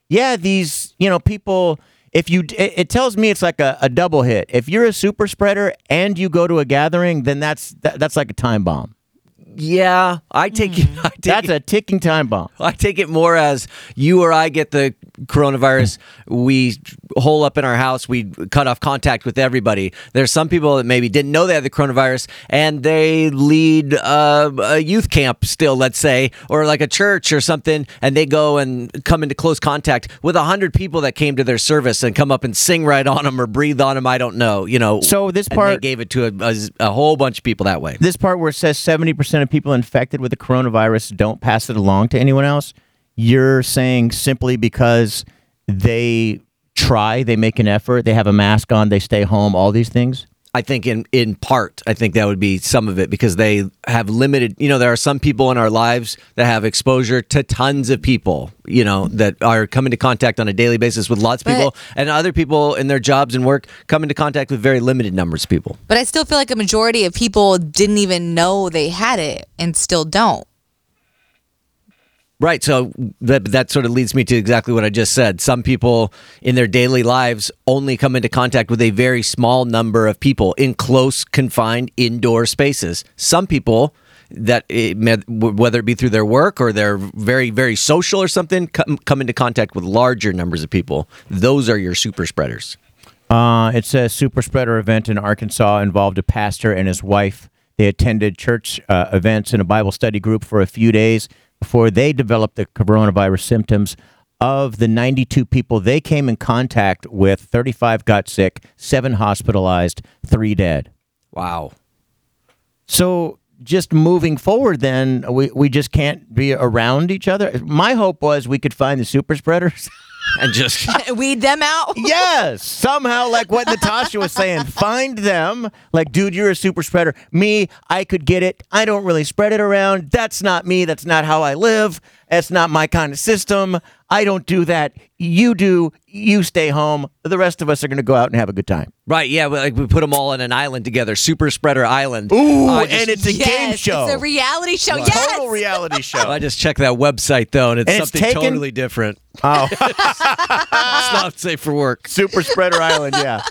Yeah, these, you know, people, if you, it, it tells me it's like a, a double hit. If you're a super spreader and you go to a gathering, then that's, that, that's like a time bomb. Yeah, I take it. I take That's a ticking time bomb. I take it more as you or I get the coronavirus, we hole up in our house, we cut off contact with everybody. There's some people that maybe didn't know they had the coronavirus and they lead uh, a youth camp still, let's say, or like a church or something, and they go and come into close contact with a hundred people that came to their service and come up and sing right on them or breathe on them. I don't know, you know. So this and part- they gave it to a, a, a whole bunch of people that way. This part where it says 70% of people infected with the coronavirus don't pass it along to anyone else, you're saying simply because they try, they make an effort, they have a mask on, they stay home, all these things? I think in in part, I think that would be some of it because they have limited. You know, there are some people in our lives that have exposure to tons of people. You know, that are coming to contact on a daily basis with lots of But- people, and other people in their jobs and work come into contact with very limited numbers of people. But I still feel like a majority of people didn't even know they had it and still don't. Right. So that that sort of leads me to exactly what I just said. Some people in their daily lives only come into contact with a very small number of people in close, confined indoor spaces. Some people that it, met- whether it be through their work or they're very very social or something come, come into contact with larger numbers of people. Those are your super spreaders. Uh, it says super spreader event in Arkansas involved a pastor and his wife. They attended church uh, events and a Bible study group for a few days before they developed the coronavirus symptoms. Of the 92 people they came in contact with, 35 got sick, seven hospitalized, three dead. Wow. So just moving forward, then we, we just can't be around each other. My hope was we could find the super spreaders. and just Weed them out. yes, somehow, like what Natasha was saying, find them. Like, dude, you're a super spreader. Me, I could get it. I don't really spread it around. That's not me. That's not how I live. That's not my kind of system. I don't do that. You do. You stay home. The rest of us are going to go out and have a good time. Right. Yeah. we- Like we put them all on an island together, super spreader island. Ooh, I just- and it's a game Yes, show. It's a reality show. Yes. Total reality show. I just checked that website though, and it's And it's something taken- totally different. Oh. it's not safe for work. Super Spreader Island, yeah.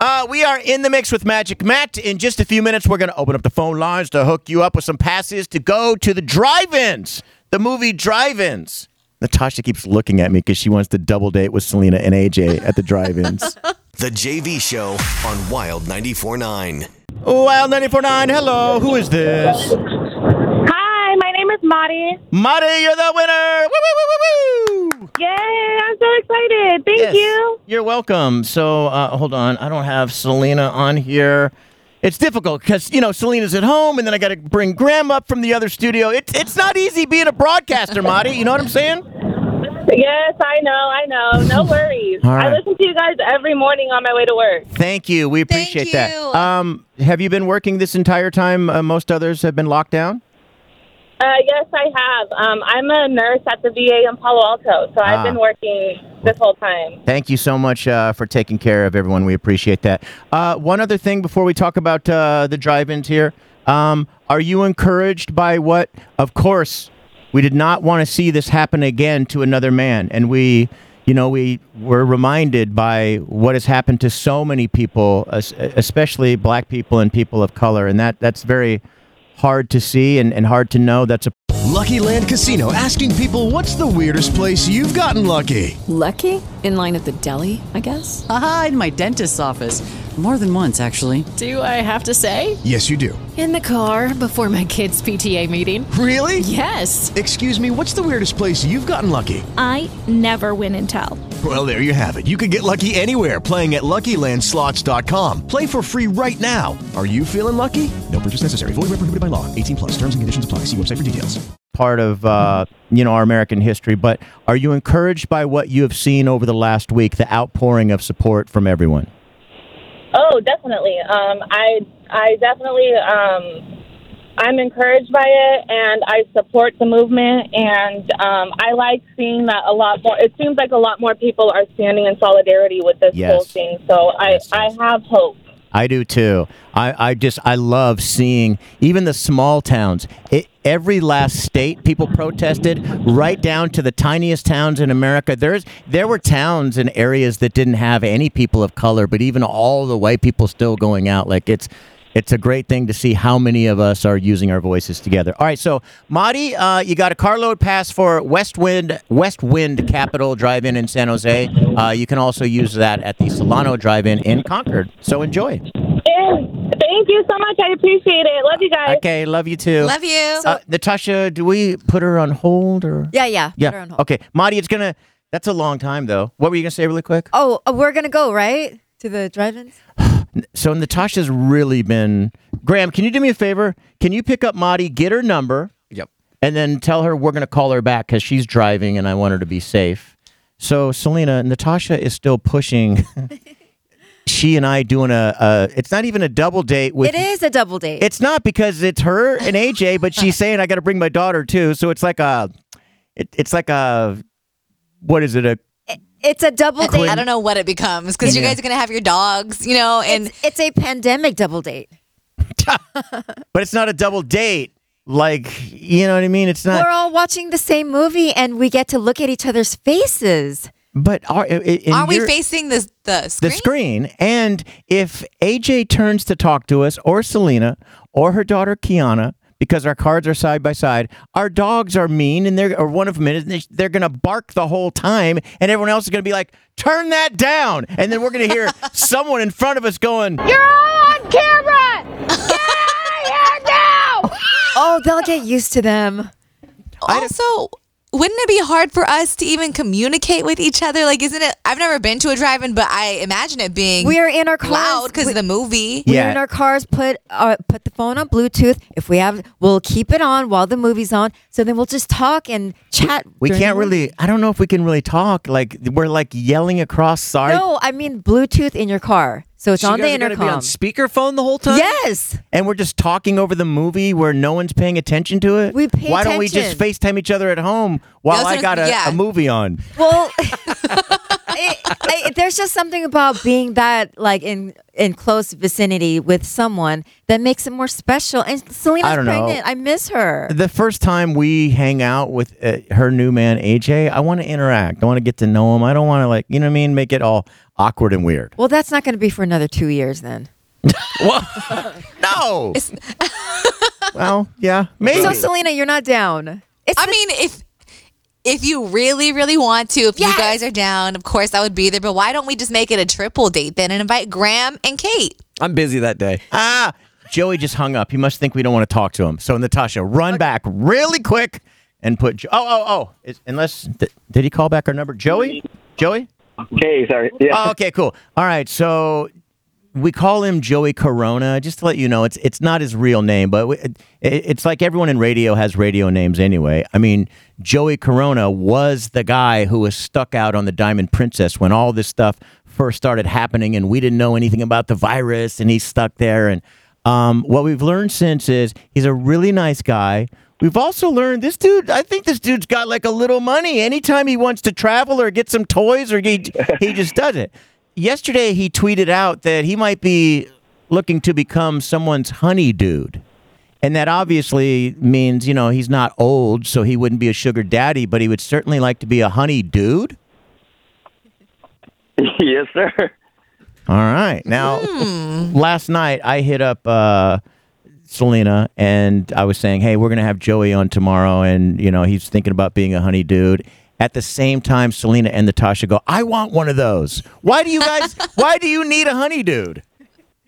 Uh, we are in the mix with Magic Matt. In just a few minutes, we're going to open up the phone lines to hook you up with some passes to go to the drive-ins, the movie drive-ins. Natasha keeps looking at me because she wants to double date with Selena and AJ at the drive-ins. The JV Show on Wild 94.9. Wild 94.9, hello. Who is this? Hi, my name is Mari. Mari, you're the winner. Woo, woo, woo, woo, woo. Yay, I'm so excited. Thank Yes. you. You're welcome. So, uh, hold on. I don't have Selena on here. It's difficult because, you know, Selena's at home and then I got to bring Graham up from the other studio. It's it's not easy being a broadcaster, Marty. You know what I'm saying? Yes, I know, I know. No worries. All right. I listen to you guys every morning on my way to work. Thank you. We appreciate that. Um, have you been working this entire time? Uh, most others have been locked down? Uh, yes, I have. Um, I'm a nurse at the VA in Palo Alto, so I've Ah. been working this whole time. Thank you so much uh, for taking care of everyone. We appreciate that. Uh, one other thing before we talk about uh, the drive-ins here, um, are you encouraged by what? Of course, we did not want to see this happen again to another man, and we, you know, we were reminded by what has happened to so many people, especially black people and people of color, and that that's very hard to see and, and hard to know. That's a Lucky Land Casino asking people what's the weirdest place you've gotten lucky? Lucky? In line at the deli, I guess? Aha, in my dentist's office. More than once, actually. Do I have to say? Yes, you do. In the car before my kids' PTA meeting. Really? Yes. Excuse me, what's the weirdest place you've gotten lucky? I never win and tell. Well, there you have it. You can get lucky anywhere playing at LuckyLandSlots.com. Play for free right now. Are you feeling lucky? No purchase necessary. Void where prohibited by law. 18 plus. Terms and conditions apply. See website for details. Part of uh, you know our American history, but are you encouraged by what you have seen over the last week? The outpouring of support from everyone. Oh, definitely. Um, I I definitely um, I'm encouraged by it, and I support the movement, and um, I like seeing that a lot more. It seems like a lot more people are standing in solidarity with this Yes. whole thing. So I I have hope. I do too. I, I just I love seeing even the small towns. It, every last state, people protested, right down to the tiniest towns in America. There's there were towns and areas that didn't have any people of color, but even all the white people still going out. Like it's it's a great thing to see how many of us are using our voices together. All right, so Madi, uh, you got a carload pass for West Wind West Wind Capitol Drive-In in San Jose. Uh, you can also use that at the Solano Drive-In in Concord. So enjoy. And thank you so much. I appreciate it. Love you guys. Okay, love you too. Love you. Uh, Natasha, do we put her on hold or? Yeah, yeah. Yeah. Put her on hold. Okay, Madi, it's gonna. That's a long time though. What were you gonna say really quick? Oh, uh, we're gonna go right to the drive-ins. So Natasha's really been. Graham, can you do me a favor? Can you pick up Madi, get her number? Yep. And then tell her we're gonna call her back because she's driving and I want her to be safe. So Selena, Natasha is still pushing. she and I doing a, a. It's not even a double date with. it is a double date. It's not because it's her and AJ, but she's saying I got to bring my daughter too. So it's like a, it, it's like a, what is it? A It's a double date. I don't know what it becomes because you guys are gonna have your dogs, you know, and It's, it's a pandemic double date. but it's not a double date. Like you know what I mean? It's not. We're all watching the same movie and we get to look at each other's faces. but are, i- i- in are we your- facing the the the screen? screen? And if AJ turns to talk to us, or Selena, or her daughter Kiana. Because our cards are side by side, our dogs are mean, and they're or one of them is and they- they're gonna bark the whole time, and everyone else is gonna be like, "Turn that down!" And then we're gonna hear someone in front of us going, You're all on camera! Get out of here now! Oh, they'll get used to them. Also, wouldn't it be hard for us to even communicate with each other? Like, isn't it? I've never been to a drive-in, but I imagine it being We are in our cars. loud because of the movie. We're in our cars. Put uh, put the phone on Bluetooth. If we have, we'll keep it on while the movie's on. So then we'll just talk and chat. We during can't really. I don't know if we can really talk. Like we're like yelling across. Sorry. No, I mean Bluetooth in your car. So it's So on you the guys are gonna intercom. be on speakerphone the whole time? Yes. And we're just talking over the movie where no one's paying attention to it. We pay attention. Why don't we just. FaceTime each other at home while That's I got a, yeah. a movie on? Well, it, I, there's just something about being that like in in close vicinity with someone that makes it more special. And Selena's I don't know. pregnant. I miss her. The first time we hang out with uh, her new man AJ, I want to interact. I want to get to know him. I don't want to like you know what I mean, make it all awkward and weird. Well, that's not going to be for another two years then. No. well, yeah, maybe. So Selena, you're not down. It's I mean, if if you really, really want to, if you guys are down, of course I would be there. But why don't we just make it a triple date then and invite Graham and Kate? I'm busy that day. Ah, Joey just hung up. He must think we don't want to talk to him. So Natasha, run back really quick and put. Jo- oh, oh, oh. Is, unless th- did he call back our number? Joey. Joey. Okay, sorry. Yeah. Oh, okay, cool. All right, so we call him Joey Corona. Just to let you know, it's it's not his real name, but it, it's like everyone in radio has radio names anyway. I mean, Joey Corona was the guy who was stuck out on the Diamond Princess when all this stuff first started happening, and we didn't know anything about the virus, and he's stuck there. And um, what we've learned since is he's a really nice guy. We've also learned this dude. I think this dude's got like a little money. Anytime he wants to travel or get some toys, or he he just does it. Yesterday, he tweeted out that he might be looking to become someone's honey dude. And that obviously means, you know, he's not old, so he wouldn't be a sugar daddy, but he would certainly like to be a honey dude. yes, sir. All right. Now, last night I hit up uh, Selena and I was saying, "Hey, we're gonna have Joey on tomorrow," and you know he's thinking about being a honey dude. At the same time, Selena and Natasha go, "I want one of those." Why do you guys? why do you need a honey dude?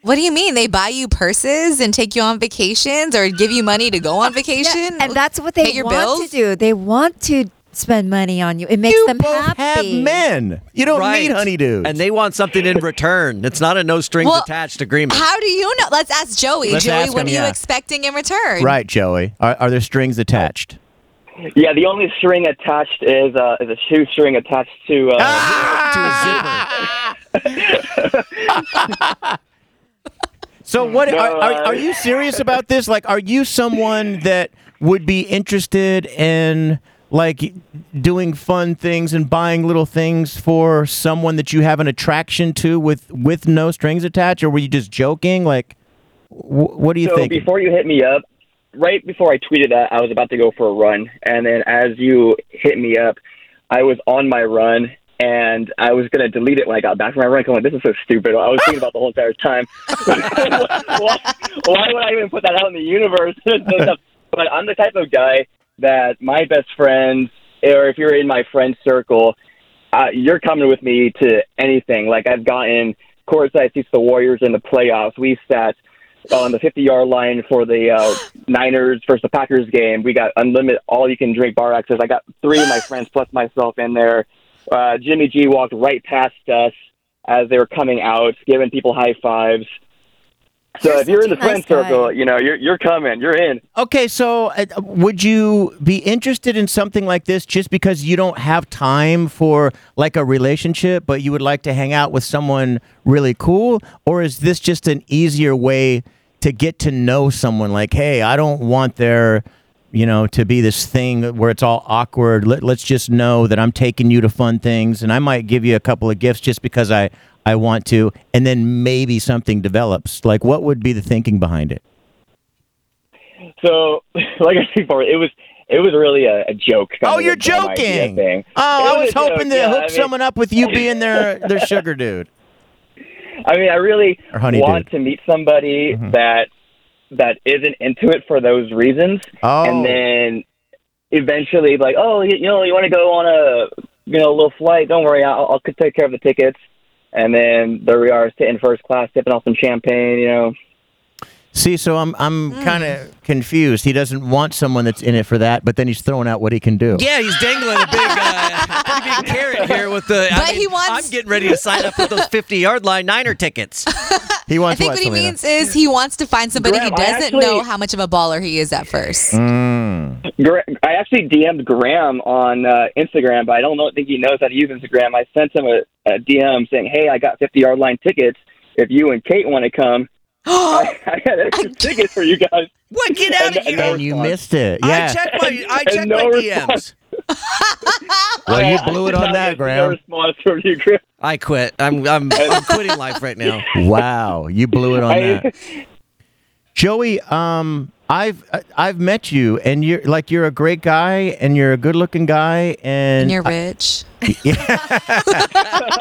What do you mean? They buy you purses and take you on vacations or give you money to go on vacation? and that's what they Pay your want bills? to do. They want to spend money on you. It makes them happy. Have men. You don't need honey dudes. And they want something in return. It's not a no strings Well, attached agreement. How do you know? Let's ask Joey. Let's Joey, ask what him, are you yeah. expecting in return? Right, Joey. Are, are there strings attached? Yeah, the only string attached is uh, is a shoestring attached to uh, Ah! So what No, are, are, uh, are you serious about this? Like, are you someone that would be interested in like doing fun things and buying little things for someone that you have an attraction to with with no strings attached, or were you just joking? Like, wh- what do you so think? before you hit me up, right before I tweeted that, I was about to go for a run, and then as you hit me up, I was on my run. And I was gonna delete it when I got back from my run. I'm like, this is so stupid. I was thinking about the whole entire time. why, why would I even put that out in the universe? but I'm the type of guy that my best friends, or if you're in my friend circle, uh, you're coming with me to anything. Like I've gotten courtside seats the Warriors in the playoffs. We sat on the 50 yard line for the uh, Niners versus the Packers game. We got unlimited, all you can drink bar access. I got three of my friends plus myself in there. Uh, Jimmy G walked right past us as they were coming out, giving people high fives. So if you're in the friend circle, you know you're you're coming, you're in. Okay, so uh, would you be interested in something like this just because you don't have time for like a relationship, but you would like to hang out with someone really cool? Or is this just an easier way to get to know someone? Like, hey, I don't want there, you know, to be this thing where it's all awkward. Let, let's just know that I'm taking you to fun things and I might give you a couple of gifts just because I, I want to. And then maybe something develops. Like, what would be the thinking behind it? So like I said before, it was it was really a, a joke. Oh, you're a dumb idea joking. Oh, It I was joke, hoping to yeah, hook I mean- someone up with you being their their sugar dude. I mean, I really want to meet somebody Mm-hmm. that that isn't into it for those reasons, Oh. and then eventually, like, oh, you, you know, you want to go on a you know a little flight? Don't worry, I'll, I'll take care of the tickets. And then there we are, sitting first class, sipping on some champagne. You know, See, so I'm I'm kind of confused. He doesn't want someone that's in it for that, but then he's throwing out what he can do. Yeah, he's dangling a big, uh, big carrot here with the. I But mean, he wants- I'm getting ready to sign up for those 50 yard line Niner tickets. He wants. I think what he means is he wants to find somebody he Graham, I doesn't actually- know how much of a baller he is at first. Mm. Gra- I actually DM'd Graham on uh, Instagram, but I don't know, think he knows how to use Instagram. I sent him a, a DM saying, "Hey, I got 50 yard line tickets. If you and Kate want to come, I, I got extra tickets for you guys." What? Get out of And- and here! no And you missed it. Yeah. I checked my, I checked no my response. DMs. Well, you blew it on that, get Graham. No response from you, Graham. I quit. I'm, I'm, I'm quitting life right now. Wow, you blew it on I- that. Joey, um, I've I've met you, and you're like you're a great guy, and you're a good-looking guy, and, And you're rich. Yeah.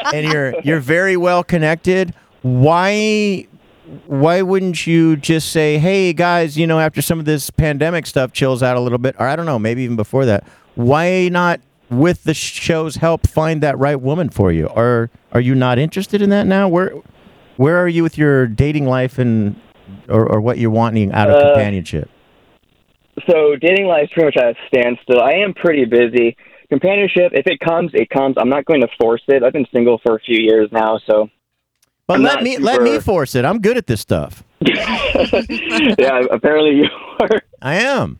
and you're you're very well connected. Why why wouldn't you just say, "Hey guys, you know, after some of this pandemic stuff chills out a little bit, or I don't know, maybe even before that, why not with the show's help find that right woman for you? Or are you not interested in that now? Where where are you with your dating life and or, or what you're wanting out of Uh, companionship? So dating life is pretty much at a standstill. I am pretty busy. Companionship, if it comes, it comes. I'm not going to force it. I've been single for a few years now, so. But I'm let not me let me force it. I'm good at this stuff. yeah, apparently you are. I am.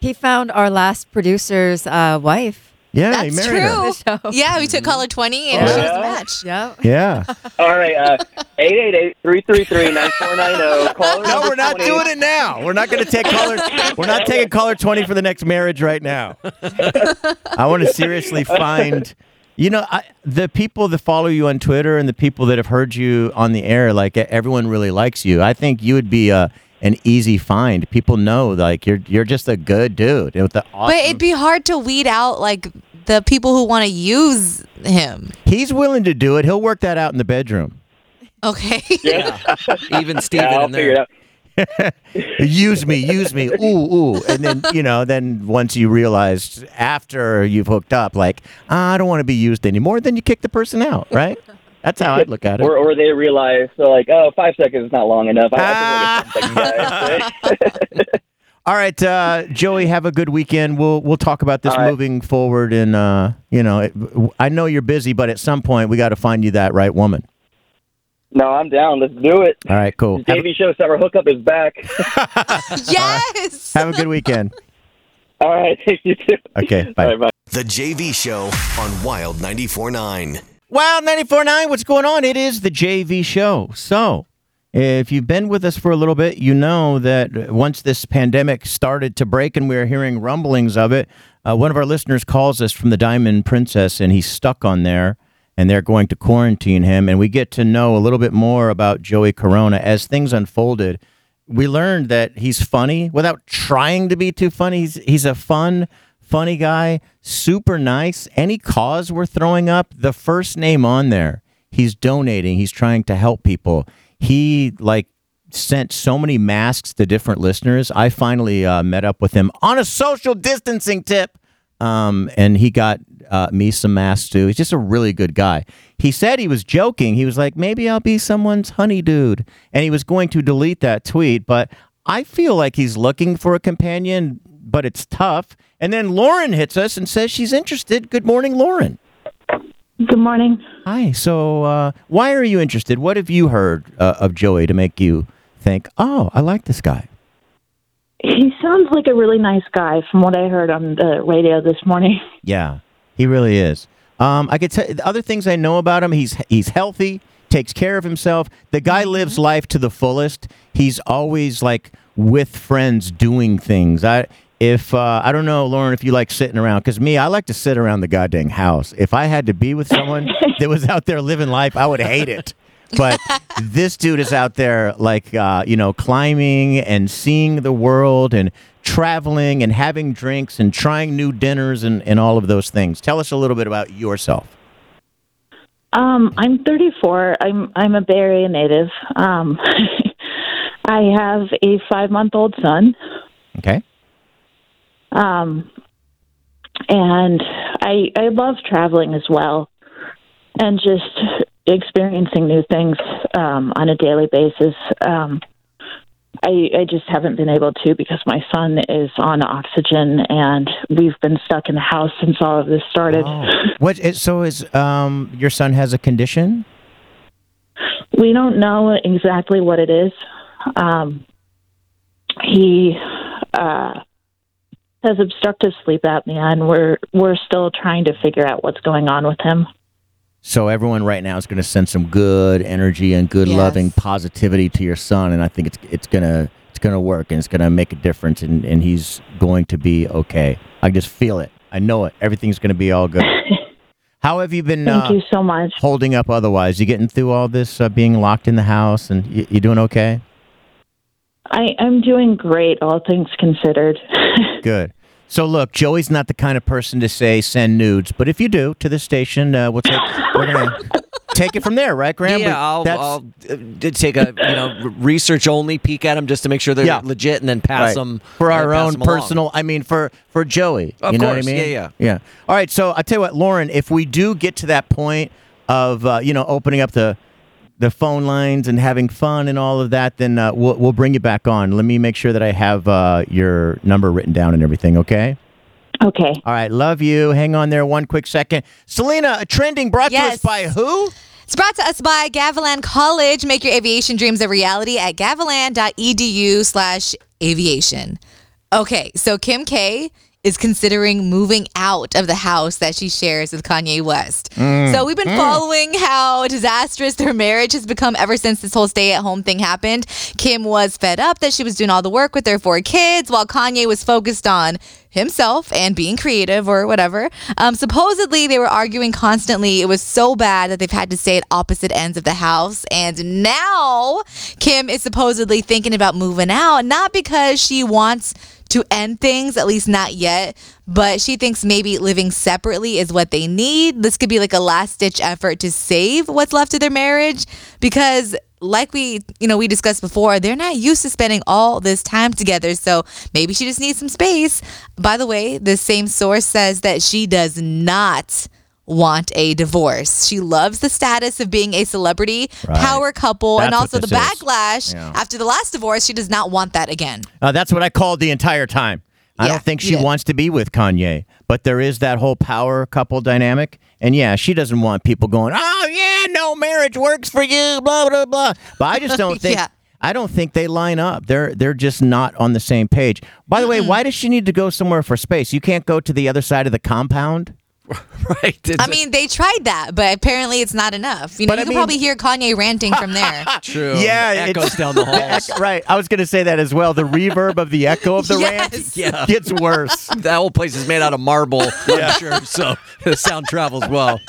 He found our last producer's uh, wife. Yeah, he That's married her. true. Yeah, we took caller 20 and Oh, she was yeah? a match. Yeah. Yeah. All right, uh, 888-333-9490. Caller No, we're not 20. doing it now. We're not going to take caller. We're not taking caller twenty for the next marriage right now. I want to seriously find. You know, I, the people that follow you on Twitter and the people that have heard you on the air, like everyone really likes you. I think you would be a an easy find. People know like you're you're just a good dude with the awesome. But it'd be hard to weed out like the people who want to use him. He's willing to do it. He'll work that out in the bedroom. Okay. Yeah. Even Steven Yeah, I'll in figure it there. out. Use me, use me, ooh, ooh. And then, you know, then once you realize after you've hooked up, like, "Ah, I don't want to be used anymore, then you kick the person out, right? That's how I'd look at it. Or, or they realize, so like, oh, five seconds is not long enough. I, I think we'll get 10 seconds, guys. All right, uh, Joey, have a good weekend. We'll we'll talk about this right. moving forward. And uh, you know, it, I know you're busy, but at some point we got to find you that right woman. No, I'm down. Let's do it. All right, cool. The JV show summer hookup is back. yes. Have a good weekend. All right, Thank you too. Okay, bye. All right, bye. The JV Show on Wild 94.9. Wild 94.9, what's going on? It is the JV show. So, if you've been with us for a little bit, you know that once this pandemic started to break and we were hearing rumblings of it, uh, one of our listeners calls us from the Diamond Princess and he's stuck on there and they're going to quarantine him. And we get to know a little bit more about Joey Corona as things unfolded. We learned that he's funny without trying to be too funny. He's, he's a fun, funny guy, super nice. Any cause we're throwing up, the first name on there, he's donating, he's trying to help people. He like sent so many masks to different listeners. I finally uh, met up with him on a social distancing tip. Um, and he got uh, me some masks too. He's just a really good guy. He said he was joking. He was like, maybe I'll be someone's honey dude. And he was going to delete that tweet, but I feel like he's looking for a companion, but it's tough. And then Lauren hits us and says she's interested. Good morning, Lauren. Good morning. Hi. So, uh, why are you interested? What have you heard uh, of Joey to make you think, oh, I like this guy? He sounds like a really nice guy from what I heard on the radio this morning. Yeah, he really is. Um, I could tell the other things I know about him. He's he's healthy, takes care of himself. The guy lives life to the fullest. He's always like with friends doing things. I if uh, I don't know, Lauren, if you like sitting around, because me, I like to sit around the goddamn house. If I had to be with someone that was out there living life, I would hate it. But this dude is out there, like uh, you know, climbing and seeing the world and traveling and having drinks and trying new dinners and, and all of those things. Tell us a little bit about yourself. Um, I'm 34. I'm I'm a Bay Area native. Um, I have a five month old son. Okay. Um, and I I love traveling as well, and just experiencing new things um, on a daily basis. Um, I I just haven't been able to because my son is on oxygen, and we've been stuck in the house since all of this started. What? Is, so is um your son has a condition? We don't know exactly what it is. Um, he uh, has obstructive sleep apnea, and we're we're still trying to figure out what's going on with him. So everyone right now is going to send some good energy and good Yes. loving positivity to your son, and I think it's it's gonna it's gonna work and it's gonna make a difference, and, and he's going to be okay. I just feel it. I know it. Everything's going to be all good. How have you been? Thank uh, you so much. Holding up. Otherwise, you getting through all this uh, being locked in the house, and you, you doing okay? I I'm doing great, all things considered. Good. So look, Joey's not the kind of person to say send nudes, but if you do to the station, uh, we'll take we're gonna take it from there, right, Graham? Yeah, I'll, I'll uh, take a you know research only peek at them just to make sure they're Yeah. legit, and then pass Right. them for our own 'em along. personal. I mean, for for Joey. Of you know course, what I mean? yeah, yeah. yeah. All right. So I tell you what, Lauren, if we do get to that point of uh, you know opening up the the phone lines and having fun and all of that, then uh, we'll we'll bring you back on. Let me make sure that I have uh, your number written down and everything. Okay. Okay. All right. Love you. Hang on there one quick second. Selena, a trending brought to us by who? It's brought to us by Gavilan College. Make your aviation dreams a reality at gavilan.edu slash aviation. Okay, so Kim K is considering moving out of the house that she shares with Kanye West. Mm. So we've been Mm. following how disastrous their marriage has become ever since this whole stay at home thing happened. Kim was fed up that she was doing all the work with their four kids while Kanye was focused on himself and being creative or whatever. Um, supposedly, they were arguing constantly. It was so bad that they've had to stay at opposite ends of the house. And now Kim is supposedly thinking about moving out, not because she wants to end things, at least not yet, but she thinks maybe living separately is what they need. This could be like a last ditch effort to save what's left of their marriage because like we, you know, we discussed before, they're not used to spending all this time together. So maybe she just needs some space. By the way, the same source says that she does not want a divorce. She loves the status of being a celebrity Right. power couple and also the backlash Yeah. after the last divorce. She does not want that again. Uh, that's what I called the entire time. I Yeah, don't think she yeah. wants to be with Kanye, but there is that whole power couple dynamic. And yeah, she doesn't want people going, oh, yeah, no marriage works for you, blah, blah, blah. But I just don't think. Yeah. I don't think they line up. They're they're just not on the same page. By the way, why does she need to go somewhere for space? You can't go to the other side of the compound. right. I mean, they tried that, but apparently it's not enough. You know, But I you can mean- probably hear Kanye ranting from there. True. Yeah, echoes it's- down the the halls. echo- right. I was going to say that as well. The reverb of the echo of the rant Yeah. gets worse. that whole place is made out of marble, I'm sure. So the sound travels well.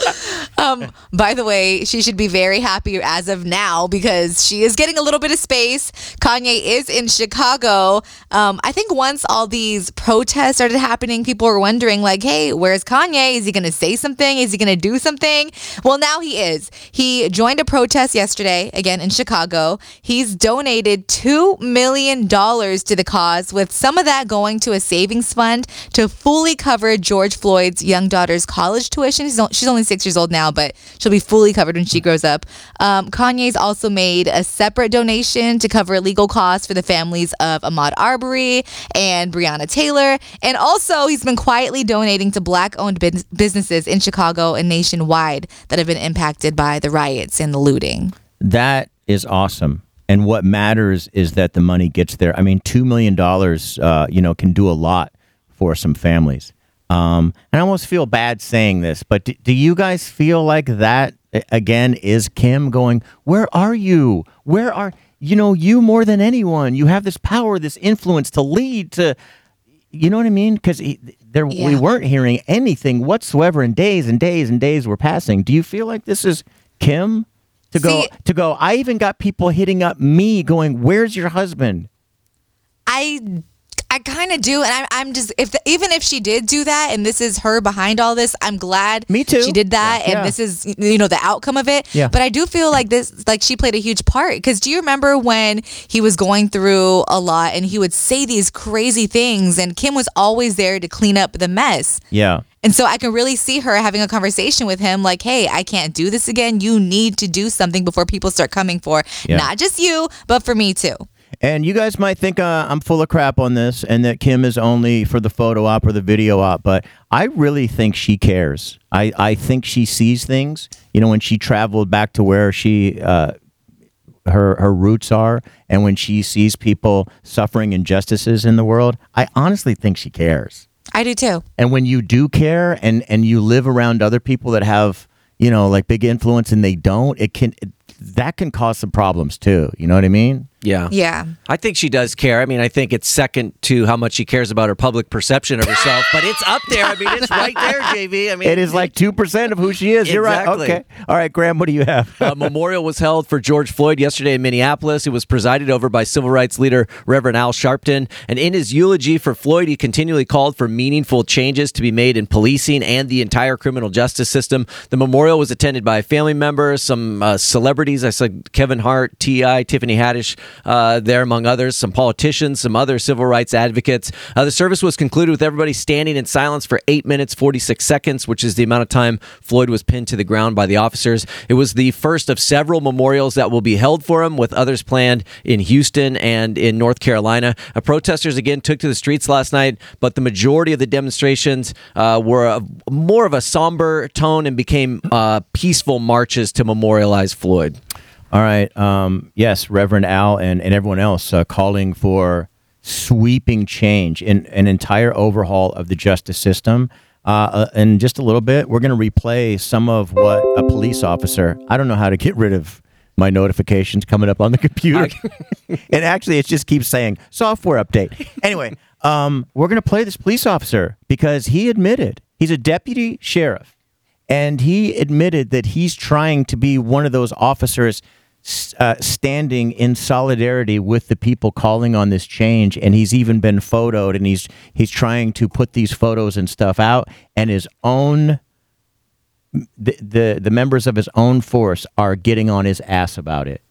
Um, by the way, she should be very happy as of now because she is getting a little bit of space. Kanye is in Chicago. Um, I think once all these protests started happening, people were wondering, like, hey, where's Kanye? Is he going to say something? Is he going to do something? Well, now he is. He joined a protest yesterday, again in Chicago. He's donated $2 million to the cause, with some of that going to a savings fund to fully cover George Floyd's young daughter's college tuition. She's, only six years old now, but she'll be fully covered when she grows up. Um, Kanye's also made a separate donation to cover legal costs for the families of Ahmaud Arbery and Breonna Taylor. And also, he's been quietly donating to black owned businesses in Chicago and nationwide that have been impacted by the riots and the looting. That is awesome. And what matters is that the money gets there. I mean, two million dollars, uh, you know, can do a lot for some families. Um, and I almost feel bad saying this, but do, do you guys feel like that again is Kim going? Where are you? Where are you know you more than anyone? You have this power, this influence to lead to. You know what I mean? Because there we weren't hearing anything whatsoever, and days and days and days were passing. Do you feel like this is Kim to go to go? I even got people hitting up me, going, "Where's your husband?" I I kind of do, and I'm, I'm just if the, even if she did do that, and this is her behind all this, I'm glad. Me too. She did that, Yeah. and this is you know the outcome of it. Yeah. But I do feel like this, like she played a huge part. Because do you remember when he was going through a lot, and he would say these crazy things, and Kim was always there to clean up the mess. Yeah. And so I can really see her having a conversation with him like, hey, I can't do this again. You need to do something before people start coming for Yeah. not just you, but for me too. And you guys might think uh, I'm full of crap on this, and that Kim is only for the photo op or the video op, but I really think she cares. I, I think she sees things. You know, when she traveled back to where she uh, her her roots are, and when she sees people suffering injustices in the world, I honestly think she cares. I do too. And when you do care, and and you live around other people that have you know like big influence, and they don't, it can it, that can cause some problems too. You know what I mean? Yeah. Yeah. I think she does care. I mean, I think it's second to how much she cares about her public perception of herself, but it's up there. I mean, it's right there, JV. I mean, it is like two percent of who she is. You're right. Okay. All right, Graham. What do you have? A memorial was held for George Floyd yesterday in Minneapolis. It was presided over by civil rights leader Reverend Al Sharpton. And in his eulogy for Floyd, he continually called for meaningful changes to be made in policing and the entire criminal justice system. The memorial was attended by family members, some uh, celebrities. I saw Kevin Hart, T.I., Tiffany Haddish uh, there, among others, some politicians, some other civil rights advocates. Uh, the service was concluded with everybody standing in silence for 8 minutes 46 seconds, which is the amount of time Floyd was pinned to the ground by the officers. It was the first of several memorials that will be held for him, with others planned in Houston and in North Carolina. Uh, protesters again took to the streets last night, but the majority of the demonstrations uh, were a, more of a somber tone and became uh, peaceful marches to memorialize Floyd. All right. Um, yes, Reverend Al and, and everyone else uh, calling for sweeping change in an entire overhaul of the justice system. Uh, uh, in just a little bit, we're going to replay some of what a police officer. I don't know how to get rid of my notifications coming up on the computer, and actually, it just keeps saying software update. Anyway, um, we're going to play this police officer because he admitted he's a deputy sheriff and he admitted that he's trying to be one of those officers uh, standing in solidarity with the people calling on this change and he's even been photoed and he's he's trying to put these photos and stuff out and his own the, the the members of his own force are getting on his ass about it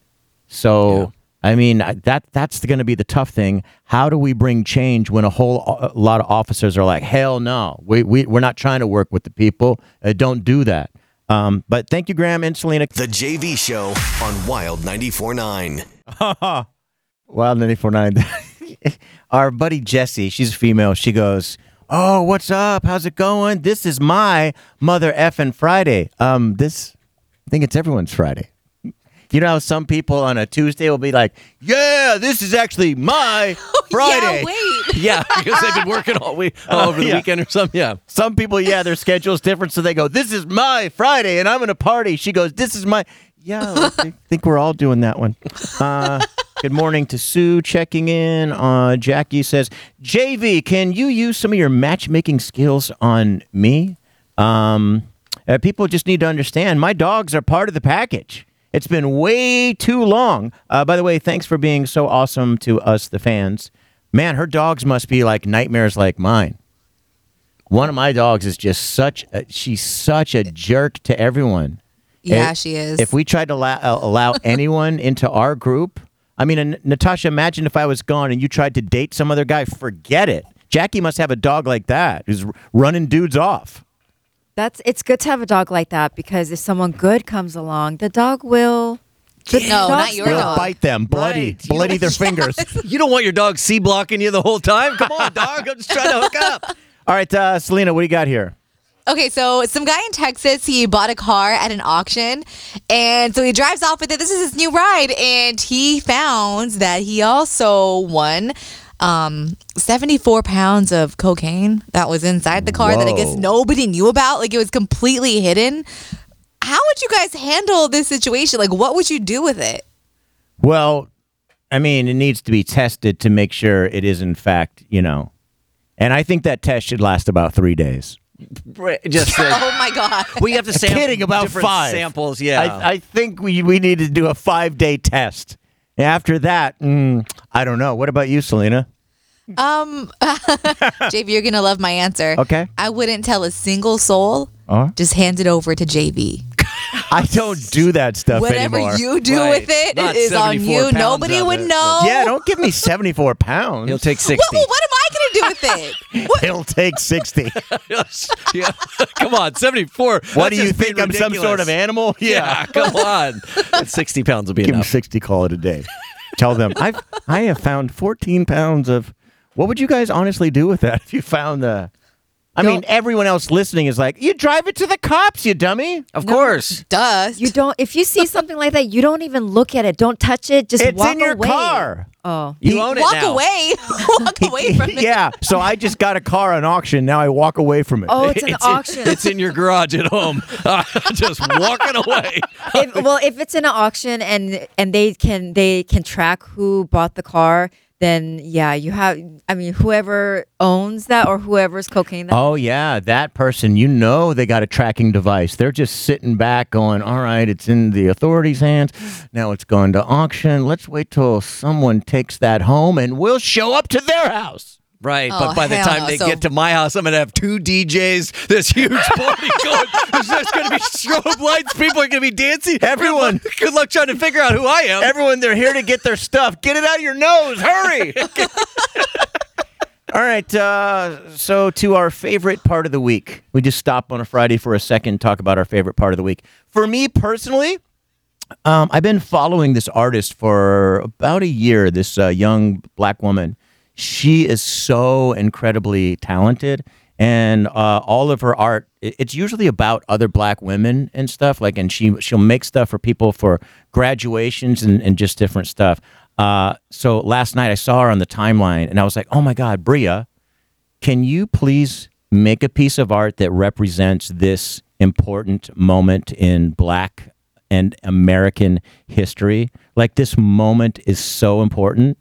So, I mean, that that's going to be the tough thing. How do we bring change when a whole a lot of officers are like, hell no, we, we, we're not trying to work with the people. Uh, don't do that. Um, but thank you, Graham and Selena. The JV Show on Wild 94.9. Wild 94.9. Our buddy Jessie, she's a female. She goes, Oh, what's up? How's it going? This is my mother effing Friday. Um, this, I think it's everyone's Friday. You know how some people on a Tuesday will be like, Yeah, this is actually my Friday. wait. Yeah, because they've been working all week, all over the Yeah. weekend or something. Yeah. Some people, yeah, their schedule's different. So they go, This is my Friday and I'm going to party. She goes, This is my. Yeah, I think, think we're all doing that one. Uh, good morning to Sue checking in. Uh, Jackie says, JV, can you use some of your matchmaking skills on me? Um, uh, people just need to understand my dogs are part of the package. It's been way too long. Uh, by the way, thanks for being so awesome to us, the fans. Man, her dogs must be like nightmares like mine. One of my dogs is just such a, she's such a jerk to everyone. Yeah, If- she is. If we tried to allow, uh, allow anyone into our group, I mean, Natasha, imagine if I was gone and you tried to date some other guy. Forget it. Jackie must have a dog like that who's running dudes off. That's it's good to have a dog like that because if someone good comes along, the dog will. no, not your Will dog. bite them, bloody, Right. Bloody their fingers. You don't want your dog C blocking you the whole time. Come on, dog. I'm just trying to hook up. All right, uh, Selena, what do you got here? Okay, so some guy in Texas, he bought a car at an auction, and so he drives off with it. This is his new ride, and he found that he also won um 74 pounds of cocaine that was inside the car that I guess nobody knew about. Like it was completely hidden. How would you guys handle this situation? Like, what would you do with it? Well, I mean, it needs to be tested to make sure it is, in fact, you know. And I think that test should last about three days. Just uh, Oh my god! we have to sample kidding about different five samples. Yeah. I, I think we, we need to do a five day test. After that, mm, I don't know. What about you, Selena? Um, JV, you're gonna love my answer. Okay. I wouldn't tell a single soul. Uh, Just hand it over to JV. I don't do that stuff anymore. Whatever anymore. you do Right. with it Not is on 74 you. pounds Nobody of would it. know. yeah, don't give me 74 pounds. He'll take What, sixty. well, what am I gonna do with it? What? He'll take 60. yeah. Come on, seventy-four. what That's do you just being think? I'm some sort of animal? Yeah. Come on. Sixty pounds will be Give him enough. 60, call it a day. Tell them, I've, I have found 14 pounds of. What would you guys honestly do with that if you found the. I mean, everyone else listening is like, you drive it to the cops, you dummy. Of course. Duh. You don't. If you see something like that, you don't even look at it. Don't touch it. Just It's walk in your away. car. Oh, You He- own it Walk now. away. Walk away from it. yeah. So I just got a car on auction. Now I walk away from it. oh, it's an It's in- auction. It's in your garage at home. just walking away. if, well, if it's in an auction and and they can they can track who bought the car, then yeah, you have. I mean, whoever owns that or whoever's cocaine. That, Oh yeah, that person. You know they got a tracking device. They're just sitting back, going, "All right, it's in the authorities' hands. Now it's going to auction. Let's wait till someone takes that home, and we'll show up to their house." Right, Oh, but by the time no. they So- get to my house, I'm gonna have two DJs, this huge party going. There's just gonna be strobe lights. People are gonna be dancing. Everyone- good luck, good luck trying to figure out who I am. Everyone, they're here to get their stuff. Get it out of your nose. Hurry. All right. Uh, so, to our favorite part of the week. We just stop on a Friday for a second, talk about our favorite part of the week. For me personally, um, I've been following this artist for about a year, this uh, young black woman. She is so incredibly talented. And uh, all of her art it's usually about other black women and stuff. Like, and she she'll make stuff for people for graduations and, and just different stuff. Uh, so last night I saw her on the timeline, and I was like, "Oh my God, Bria, can you please make a piece of art that represents this important moment in black and American history? Like this moment is so important.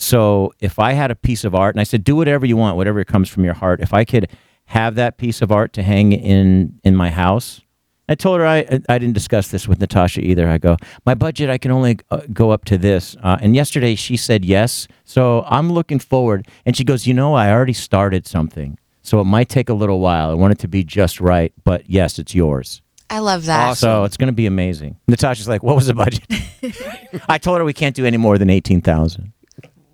So if I had a piece of art and I said, do whatever you want, whatever comes from your heart, if I could have that piece of art to hang in in my house, I told her I I didn't discuss this with Natasha either. I go, my budget I can only uh, go up to this. Uh, and yesterday she said yes, so I'm looking forward. And she goes, you know, I already started something, so it might take a little while. I want it to be just right, but yes, it's yours. I love that. So it's going to be amazing. Natasha's like, "What was the budget?" I told her we can't do any more than eighteen thousand.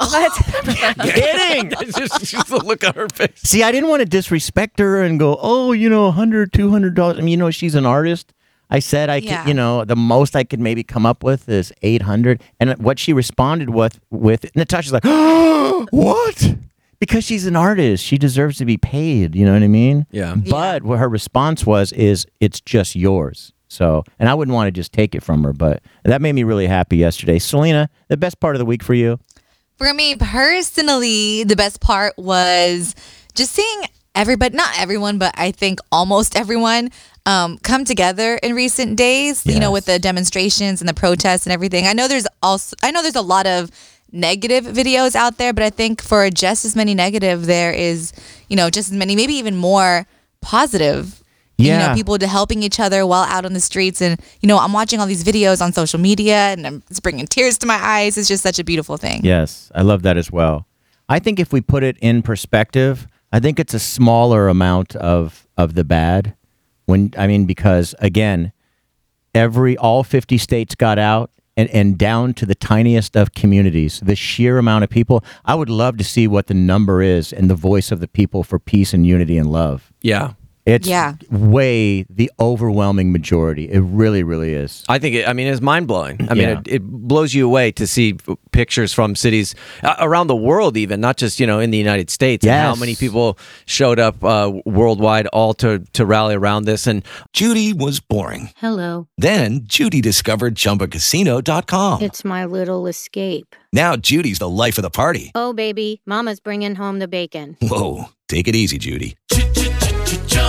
Kidding. just, just the look on her face. See, I didn't want to disrespect her and go, "Oh, you know, $100, 200 dollars." I mean, you know, she's an artist. I said I Yeah. could, you know, the most I could maybe come up with is 800. And what she responded with with Natasha's like, "What?" Because she's an artist, she deserves to be paid, you know what I mean? Yeah. But what her response was is it's just yours. So, and I wouldn't want to just take it from her, but that made me really happy yesterday. Selena, the best part of the week for you? For me personally, the best part was just seeing everybody, not everyone, but I think almost everyone um, come together in recent days, you know, with the demonstrations and the protests and everything. I know there's also, I know there's a lot of negative videos out there, but I think for just as many negative, there is, you know, just as many, maybe even more positive. You Yeah. know, people to helping each other while out on the streets. And, you know, I'm watching all these videos on social media and I'm, it's bringing tears to my eyes. It's just such a beautiful thing. Yes, I love that as well. I think if we put it in perspective, I think it's a smaller amount of of the bad. When I mean, because again, every all fifty states got out. And, and down to the tiniest of communities, the sheer amount of people. I would love to see what the number is and the voice of the people for peace and unity and love. Yeah. It's Yeah. way the overwhelming majority. It really, really is. I think it, I mean it's mind blowing. I mean it, it blows you away to see pictures from cities uh, around the world, even not just you know in the United States. And how many people showed up uh, worldwide all to to rally around this and Judy was boring. Hello. Then Judy discovered ChumbaCasino.com. It's my little escape. Now Judy's the life of the party. Oh, baby, Mama's bringing home the bacon. Whoa, take it easy, Judy.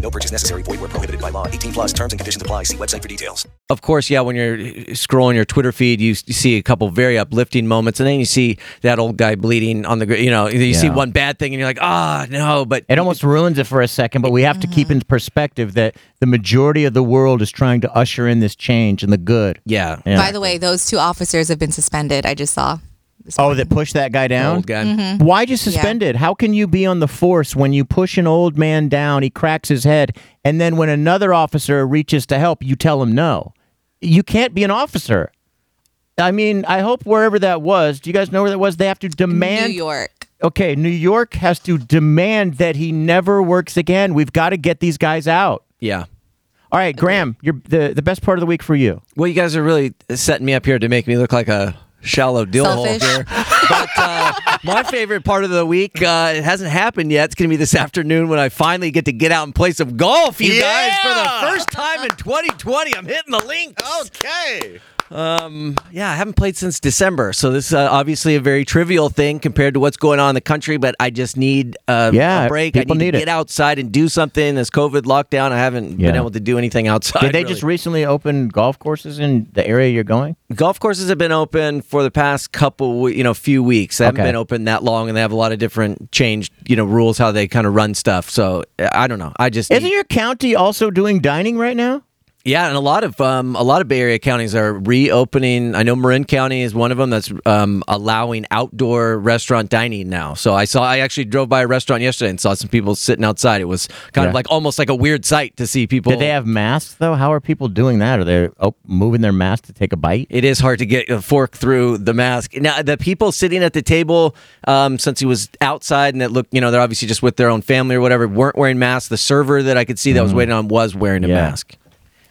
No purchase necessary. Void where prohibited by law. 18 plus terms and conditions apply. See website for details. Of course, yeah. When you're scrolling your Twitter feed, you, you see a couple very uplifting moments, and then you see that old guy bleeding on the. gr- You know, you see one bad thing, and you're like, ah, no. But It almost ruins it for a second, but we have to keep in perspective that the majority of the world is trying to usher in this change and the good. Yeah. By the way, those two officers have been suspended. I just saw. Oh, that pushed that guy down? Old guy. Mhm. Why just suspended? How can you be on the force when you push an old man down, he cracks his head, and then when another officer reaches to help, you tell him no? You can't be an officer. I mean, I hope wherever that was, do you guys know where that was? They have to demand. New York. Okay, New York has to demand that he never works again. We've got to get these guys out. Yeah. All right, Graham, you're the, the best part of the week for you. Well, you guys are really setting me up here to make me look like a shallow dill hole here. But uh, my favorite part of the week, uh, it hasn't happened yet. It's going to be this afternoon when I finally get to get out and play some golf, you guys, for the first time in 2020. I'm hitting the links. Okay. Um, yeah, I haven't played since December, so this is uh, obviously a very trivial thing compared to what's going on in the country. But I just need uh, Yeah, a break. I people need, need to it. get outside and do something. This COVID lockdown, I haven't been able to do anything outside. Did they really. just recently open golf courses in the area you're going? golf courses have been open for the past couple, you know, few weeks. They haven't Okay. been open that long, and they have a lot of different changed, you know, rules how they kind of run stuff. So I don't know. I just Isn't your county also doing dining right now? Yeah, and a lot of um, a lot of Bay Area counties are reopening. I know Marin County is one of them that's um, allowing outdoor restaurant dining now. So I saw, I actually drove by a restaurant yesterday and saw some people sitting outside. It was kind Yeah. of like almost like a weird sight to see people. Did they have masks though? How are people doing that? Are they oh, moving their mask to take a bite? It is hard to get a fork through the mask. Now, the people sitting at the table, um, since he was outside and it looked, you know, they're obviously just with their own family or whatever, weren't wearing masks. The server that I could see that was waiting on was wearing a. Yeah. mask.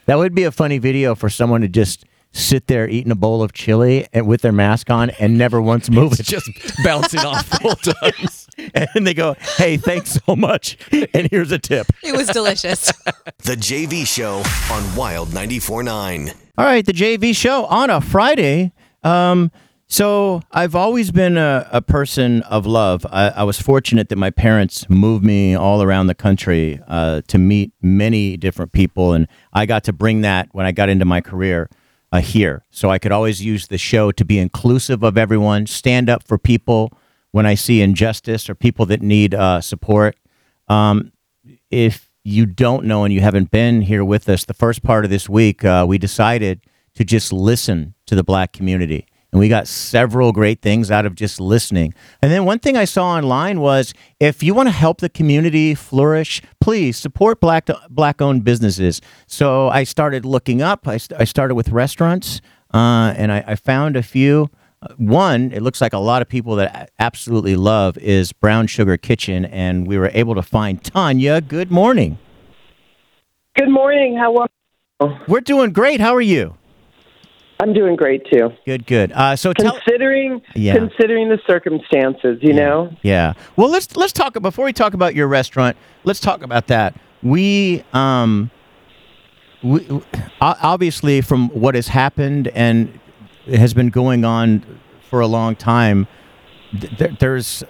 That would be a funny video for someone to just sit there eating a bowl of chili and with their mask on and never once move it. just bouncing off the whole time. and they go, "Hey, thanks so much, and here's a tip." It was delicious. The JV Show on Wild 94.9. All right, the JV show on a Friday. Um, so I've always been a, a person of love. I, I was fortunate that my parents moved me all around the country uh, to meet many different people, and I got to bring that when I got into my career uh, here. So I could always use the show to be inclusive of everyone, stand up for people when I see injustice or people that need uh, support. Um, if you don't know and you haven't been here with us, the first part of this week, uh, we decided to just listen to the black community. And we got several great things out of just listening. And then one thing I saw online was if you want to help the community flourish, please support black black owned businesses. So I started looking up. I, st- I started with restaurants, uh, and I, I found a few. Uh, One, it looks like a lot of people that a- absolutely love is Brown Sugar Kitchen, and we were able to find Tanya. Good morning. Good morning. How are We're doing great. How are you? I'm doing great too. Good, good. Uh, so tell, Considering Yeah. considering the circumstances, you know. Yeah. Well, let's let's talk before we talk about your restaurant. Let's talk about that. We um we obviously from what has happened and has been going on for a long time. th- there's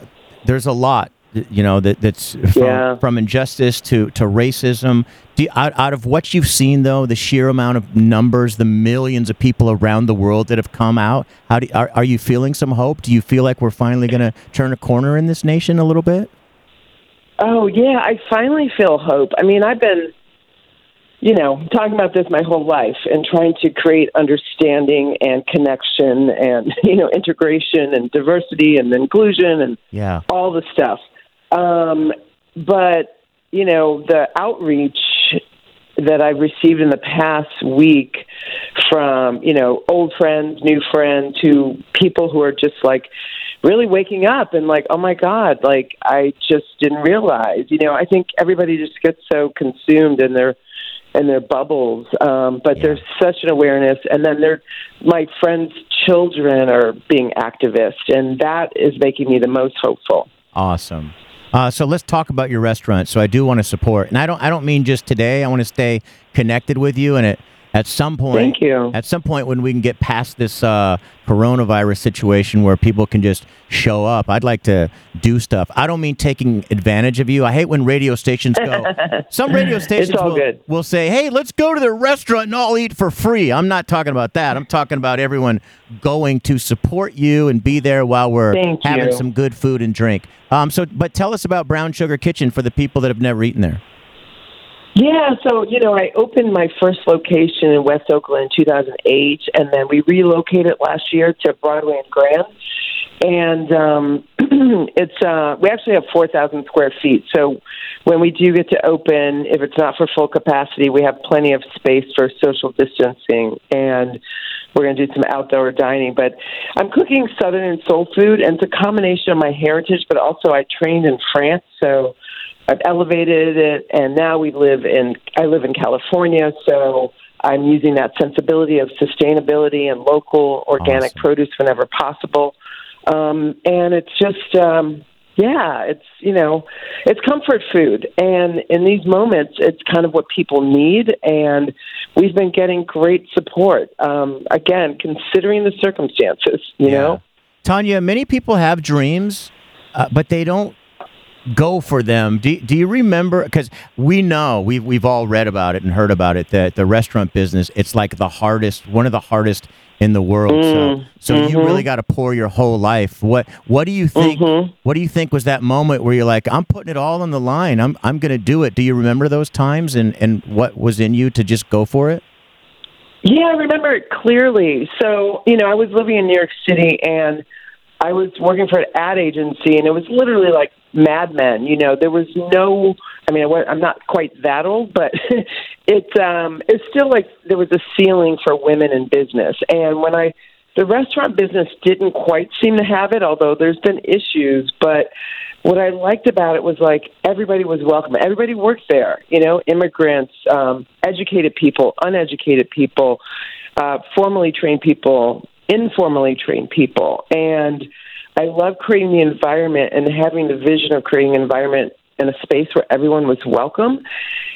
there's a lot you know that that's from, Yeah. from injustice to to racism. Do you, out, out of what you've seen though, the sheer amount of numbers, the millions of people around the world that have come out, how do are, are you feeling some hope? Do you feel like we're finally going to turn a corner in this nation a little bit? Oh yeah, I finally feel hope. I mean, I've been, you know, talking about this my whole life and trying to create understanding and connection and you know integration and diversity and inclusion and Yeah. all the stuff. Um, but you know, the outreach that I've received in the past week from you know old friends, new friends, to people who are just like really waking up and like, oh my god, like I just didn't realize. You know, I think everybody just gets so consumed in their in their bubbles, um, but there's such an awareness, and then they're my friends' children are being activists, and that is making me the most hopeful. Awesome. Uh, so let's talk about your restaurant. So I do want to support, and I don't. I don't mean just today. I want to stay connected with you, and at at some point, Thank you. At some point, when we can get past this uh, coronavirus situation, where people can just show up, I'd like to do stuff. I don't mean taking advantage of you. I hate when radio stations go. some radio stations all will, will say, "Hey, let's go to the restaurant and I'll eat for free." I'm not talking about that. I'm talking about everyone going to support you and be there while we're Thank having you. some good food and drink. Um, so, but tell us about Brown Sugar Kitchen for the people that have never eaten there. Yeah, so you know, I opened my first location in West Oakland in 2008, and then we relocated last year to Broadway and Grand. And um, it's uh, we actually have 4,000 square feet. So when we do get to open, if it's not for full capacity, we have plenty of space for social distancing, and we're going to do some outdoor dining. But I'm cooking Southern and soul food, and it's a combination of my heritage, but also I trained in France, so. I've elevated it, and now we live in. I live in California, so I'm using that sensibility of sustainability and local organic produce whenever possible. Um, and it's just, um, yeah, it's you know, it's comfort food, and in these moments, it's kind of what people need, and we've been getting great support. Um, again, considering the circumstances, you know. Tanya, many people have dreams, uh, but they don't go for them. Do, do you remember? Because we know we've we've all read about it and heard about it that the restaurant business it's like the hardest, one of the hardest in the world. so Mm, so you mhm. really got to pour your whole life. What what do you think? Mm-hmm. What do you think was that moment where you're like, I'm putting it all on the line. I'm I'm going to do it. Do you remember those times and and what was in you to just go for it? Yeah, I remember it clearly. So, you know, I was living in New York City and I was working for an ad agency and it was literally like Mad Men. You know, there was no, I mean, I'm not quite that old, but it's, um, it's still like there was a ceiling for women in business. And when I, the restaurant business didn't quite seem to have it, although there's been issues, but what I liked about it was like everybody was welcome. Everybody worked there, you know, immigrants, um, educated people, uneducated people, uh, formally trained people, informally trained people. And I love creating the environment and having the vision of creating an environment in a space where everyone was welcome.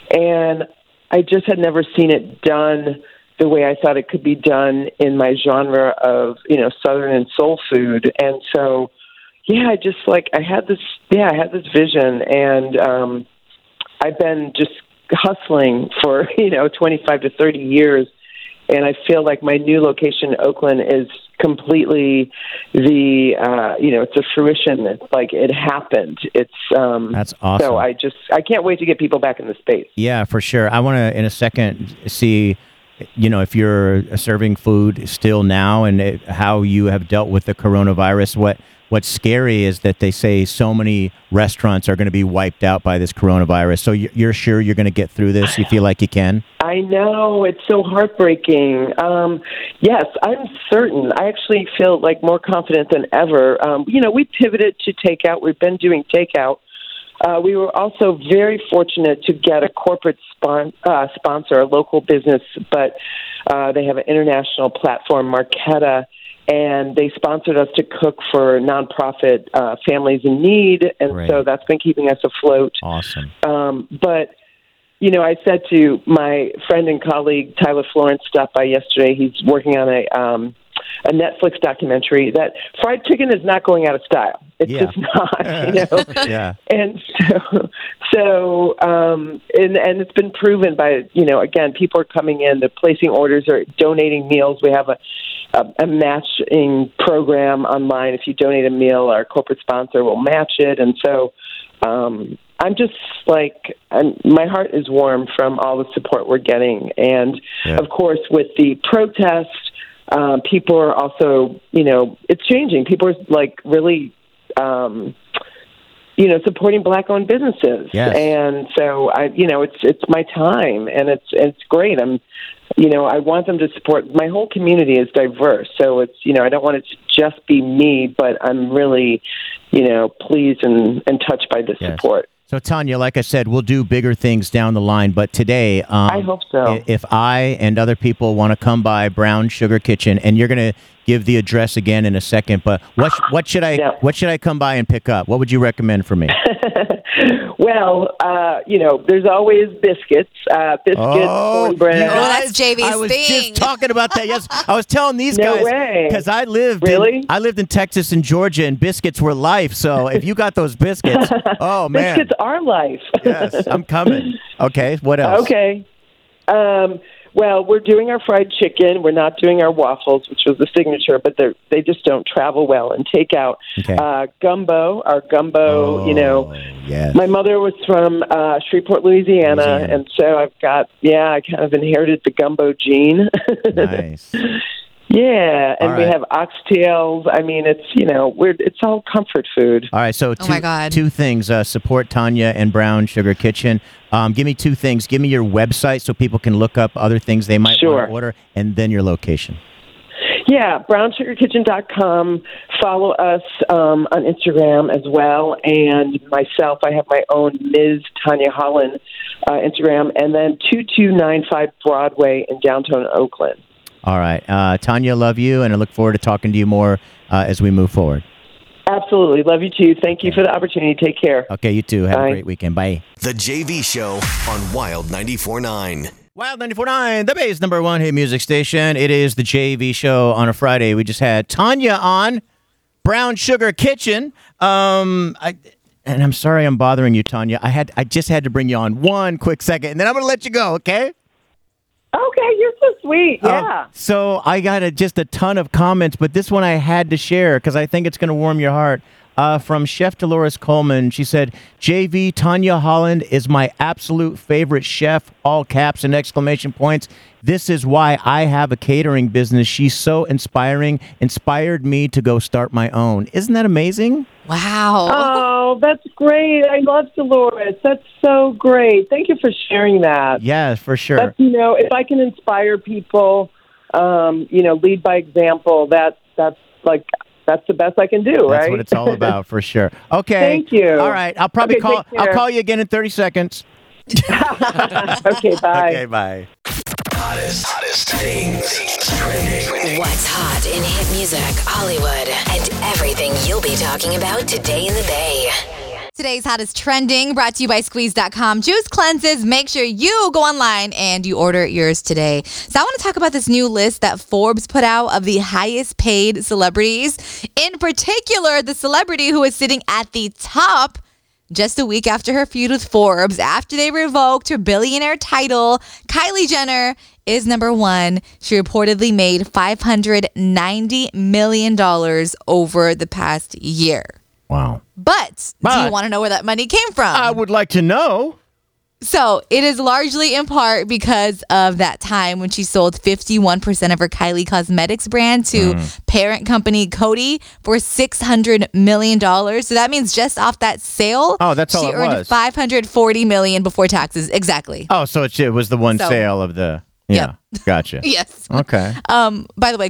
And I just had never seen it done the way I thought it could be done in my genre of, you know, Southern and soul food. And so, yeah, I just like I had this yeah, I had this vision and um I've been just hustling for, you know, 25 to 30 years and I feel like my new location in Oakland is completely the uh you know, it's a fruition. It's like it happened. It's um That's awesome. So I just I can't wait to get people back in the space. Yeah, for sure. I want to in a second see you know, if you're serving food still now, and it, how you have dealt with the coronavirus. What What's scary is that they say so many restaurants are going to be wiped out by this coronavirus. So you- you're sure you're going to get through this? You feel like you can? I know it's so heartbreaking. Um, yes, I'm certain. I actually feel like more confident than ever. Um, you know, we pivoted to takeout. We've been doing takeout. Uh, we were also very fortunate to get a corporate spon- uh, sponsor, a local business, but uh, they have an international platform, Marqeta, and they sponsored us to cook for nonprofit uh, families in need, and Great. so that's been keeping us afloat. Awesome. Um, but you know, I said to my friend and colleague Tyler Florence stopped by yesterday. He's working on a um, a Netflix documentary that fried chicken is not going out of style. It's Yeah. just not. You know. Yeah. And so, so um, and and it's been proven by you know again people are coming in, they're placing orders or donating meals. We have a a, a matching program online. If you donate a meal, our corporate sponsor will match it, and so um, I'm just like I'm, my heart is warm from all the support we're getting, and Yeah. of course with the protest. Um, people are also, you know, it's changing. People are like really um, you know, supporting black-owned businesses. Yes. And so I, you know, it's it's my time, and it's it's great. I'm, you know, I want them to support. My whole community is diverse, so it's you know, I don't want it to just be me, but I'm really, you know, pleased and and touched by the Yes. support. So Tanya, like I said, we'll do bigger things down the line. But today, um, I hope so. If I and other people want to come by Brown Sugar Kitchen, and you're going to give the address again in a second, but what what should I what should I come by and pick up? What would you recommend for me? Well, uh, you know, there's always biscuits, uh, biscuits, Oh, cornbread. you Oh, that's guys, JV's I was thing. just talking about that. Yes, I was telling these No guys because I lived Really? in, I lived in Texas and Georgia, and biscuits were life. So if you got those biscuits, oh man, biscuits are life. yes, I'm coming. Okay, what else? Okay. Um, well, we're doing our fried chicken. We're not doing our waffles, which was the signature, but they they just don't travel well in takeout. Okay. Uh, gumbo, our gumbo. you know, Oh, yes. my mother was from uh, Shreveport, Louisiana, Louisiana. and so I've got yeah, I kind of inherited the gumbo gene. Nice. Yeah, and All we right. have oxtails. I mean, it's you know, we're it's all comfort food. All right, so Oh two, my God. two things. Uh, support Tanya and Brown Sugar Kitchen. Um, give me two things. Give me your website so people can look up other things they might Sure. want to order, and then your location. Yeah, brownsugarkitchen.com. Follow us um, on Instagram as well. And myself, I have my own Ms. Tanya Holland uh, Instagram. And then 2295 Broadway in downtown Oakland. All right, uh, Tanya, love you, and I look forward to talking to you more uh, as we move forward. Absolutely. Love you too. Thank you for the opportunity. Take care. Okay, you too. Have Bye. a great weekend. Bye. The JV Show on Wild 94.9. Wild 94.9, the Bay's number one hit music station. It is the JV show on a Friday. We just had Tanya on Brown Sugar Kitchen. Um, I, and I'm sorry I'm bothering you, Tanya. I had I just had to bring you on one quick second, and then I'm gonna let you go. Okay? Okay, you're so sweet. Um, Yeah. so I got a, just a ton of comments, but this one I had to share because I think it's going to warm your heart. Uh, from Chef Dolores Coleman, she said, "JV Tanya Holland is my absolute favorite chef." All caps and exclamation points. This is why I have a catering business. She's so inspiring. Inspired me to go start my own. Isn't that amazing? Wow. Oh, that's great. I love Dolores. That's so great. Thank you for sharing that. Yeah, for sure. That's, you know, if I can inspire people, um, you know, lead by example, that's, that's like, that's the best I can do, That's right? what it's all about, for sure. Okay. Thank you. All right. I'll probably Okay, call. I'll call you again in thirty seconds. okay, bye. Okay, bye. Hottest, hottest things trending. What's hot in hit music, Hollywood, and everything you'll be talking about today in the Bay. Today's hottest trending brought to you by squeezed.com. Juice cleanses. Make sure you go online and you order yours today. So I want to talk about this new list that Forbes put out of the highest paid celebrities. In particular, the celebrity who is sitting at the top just a week after her feud with Forbes, after they revoked her billionaire title, Kylie Jenner is number one. She reportedly made $590 million over the past year. Wow. But, do you want to know where that money came from? I would like to know. So it is largely in part because of that time when she sold 51% of her Kylie Cosmetics brand to Mm. parent company Coty for $600 million. So that means just off that sale, Oh, that's all she earned was. 540 million before taxes. Exactly. Oh, so it, was the one So- sale of the. Yeah. Gotcha. Yes. Okay. Um, by the way,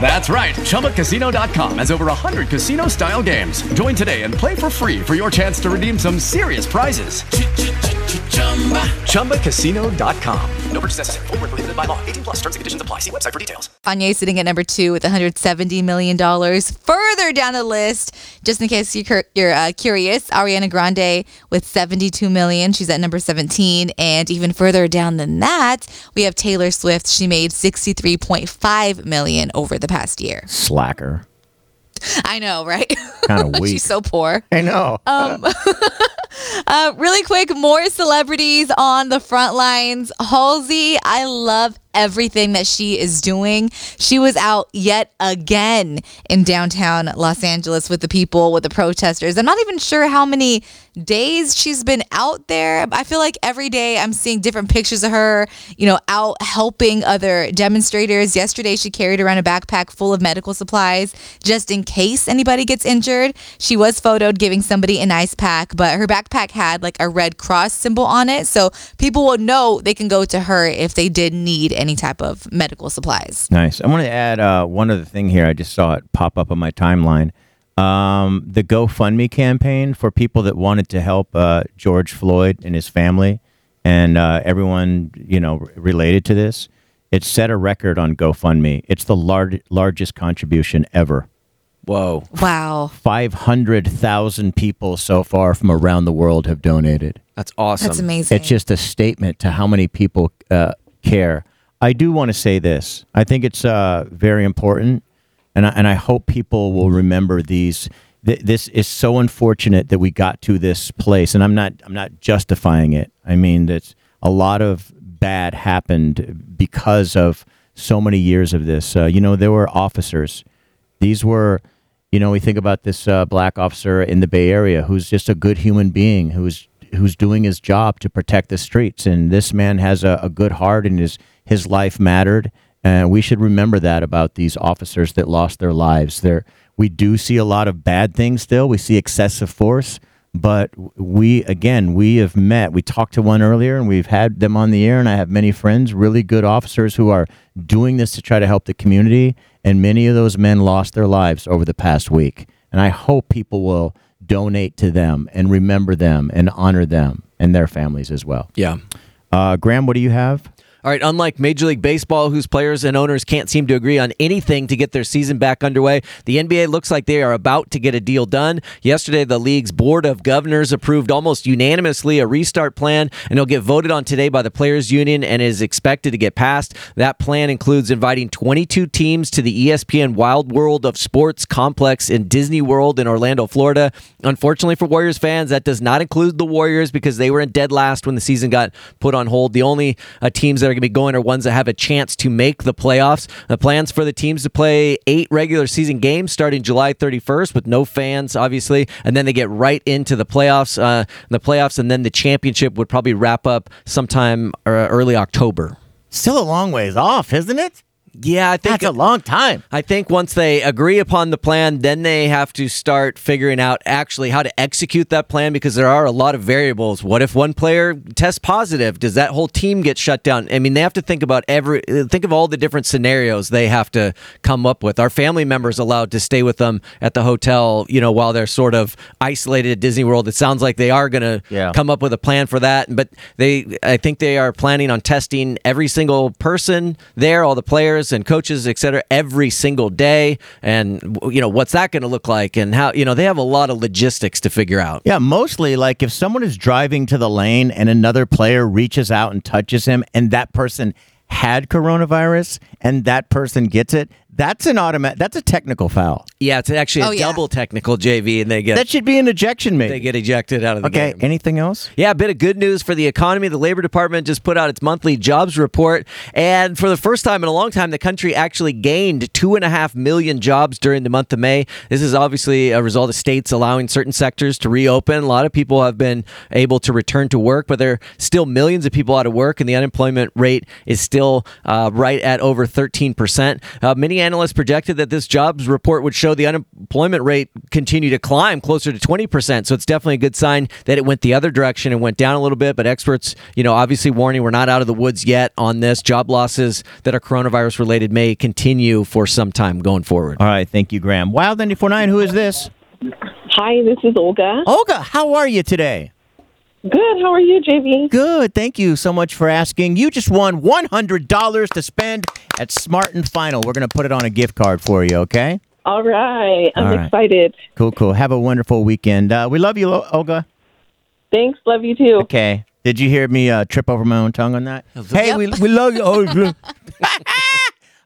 That's right. ChumbaCasino.com has over 100 casino style games. Join today and play for free for your chance to redeem some serious prizes. ChumbaCasino.com. No purchase necessary. Void where prohibited by law. 18 plus terms and conditions apply. See website for details. Kanye sitting at number two with 170 million dollars. Further down the list, just in case you're you're uh, curious, Ariana Grande with 72 million. She's at number 17, and even further down than that, we have Taylor Swift. She made 63.5 million over the past year. Slacker. I know, right? Kind of weak. She's so poor. I know. Um, uh, really quick, more celebrities on the front lines. Halsey, I love everything that she is doing. She was out yet again in downtown Los Angeles with the people, with the protesters. I'm not even sure how many days she's been out there. I feel like every day I'm seeing different pictures of her, you know, out helping other demonstrators. Yesterday, she carried around a backpack full of medical supplies just in case anybody gets injured. She was photoed giving somebody an ice pack, but her backpack had like a red cross symbol on it. So people will know they can go to her if they did need any type of medical supplies. Nice. I want to add uh, one other thing here. I just saw it pop up on my timeline. Um, the GoFundMe campaign for people that wanted to help uh, George Floyd and his family and uh, everyone you know r- related to this. It set a record on GoFundMe. It's the lar- largest contribution ever. Whoa. Wow. 500,000 people so far from around the world have donated. That's awesome. That's amazing. It's just a statement to how many people uh, care. I do want to say this. I think it's uh, very important, and I, and I hope people will remember these. Th- this is so unfortunate that we got to this place, and I'm not I'm not justifying it. I mean that a lot of bad happened because of so many years of this. Uh, you know, there were officers. These were you know, we think about this uh, black officer in the Bay Area who's just a good human being who's who's doing his job to protect the streets, and this man has a, a good heart, and his his life mattered, and we should remember that about these officers that lost their lives. There, we do see a lot of bad things still. We see excessive force, but we again we have met. We talked to one earlier, and we've had them on the air, and I have many friends, really good officers who are doing this to try to help the community and many of those men lost their lives over the past week. And I hope people will donate to them and remember them and honor them and their families as well. Yeah. Uh, Graham, what do you have? All right, unlike Major League Baseball, whose players and owners can't seem to agree on anything to get their season back underway, the NBA looks like they are about to get a deal done. Yesterday, the league's Board of Governors approved almost unanimously a restart plan, and it'll get voted on today by the Players Union and is expected to get passed. That plan includes inviting 22 teams to the ESPN Wide World of Sports complex in Disney World in Orlando, Florida. Unfortunately for Warriors fans, that does not include the Warriors because they were in dead last when the season got put on hold. The only uh, teams that are going to be going are ones that have a chance to make the playoffs. The plans for the teams to play eight regular season games starting July 31st with no fans, obviously, and then they get right into the playoffs. Uh, the playoffs, and then the championship would probably wrap up sometime uh, early October. Still a long ways off, isn't it? Yeah, I think That's a long time. I think once they agree upon the plan, then they have to start figuring out actually how to execute that plan because there are a lot of variables. What if one player tests positive? Does that whole team get shut down? I mean, they have to think about every think of all the different scenarios they have to come up with. Are family members allowed to stay with them at the hotel, you know, while they're sort of isolated at Disney World? It sounds like they are going to Yeah. come up with a plan for that, but they I think they are planning on testing every single person there, all the players and coaches, et cetera, every single day. And you know, what's that going to look like and how, you know, they have a lot of logistics to figure out. Yeah, mostly like if someone is driving to the lane and another player reaches out and touches him and that person had coronavirus and that person gets it, That's an automatic. That's a technical foul. Yeah, it's actually a Oh, yeah. double technical JV, and they get That should be an ejection, maybe they maybe. get ejected out of the Okay. game. Anything else? Yeah, a bit of good news for the economy. The Labor Department just put out its monthly jobs report. And for the first time in a long time, the country actually gained two and a half million jobs during the month of May. This is obviously a result of states allowing certain sectors to reopen. A lot of people have been able to return to work, but there are still millions of people out of work, and the unemployment rate is still uh, right at over 13%. Uh, many analysts projected that this jobs report would show the unemployment rate continue to climb closer to 20%. So it's definitely a good sign that it went the other direction and went down a little bit. But experts, you know, obviously warning we're not out of the woods yet on this. Job losses that are coronavirus related may continue for some time going forward. All right. Thank you, Graham. Wild 949. Who is this? Hi, this is Olga. Olga, how are you today? Good. How are you, JV? Good. Thank you so much for asking. You just won $100 to spend at Smart and Final. We're going to put it on a gift card for you, okay? All right. I'm All right. excited. Cool, cool. Have a wonderful weekend. Uh, we love you, Lo- Olga. Thanks. Love you too. Okay. Did you hear me uh, trip over my own tongue on that? Hey, we, we love you, Olga.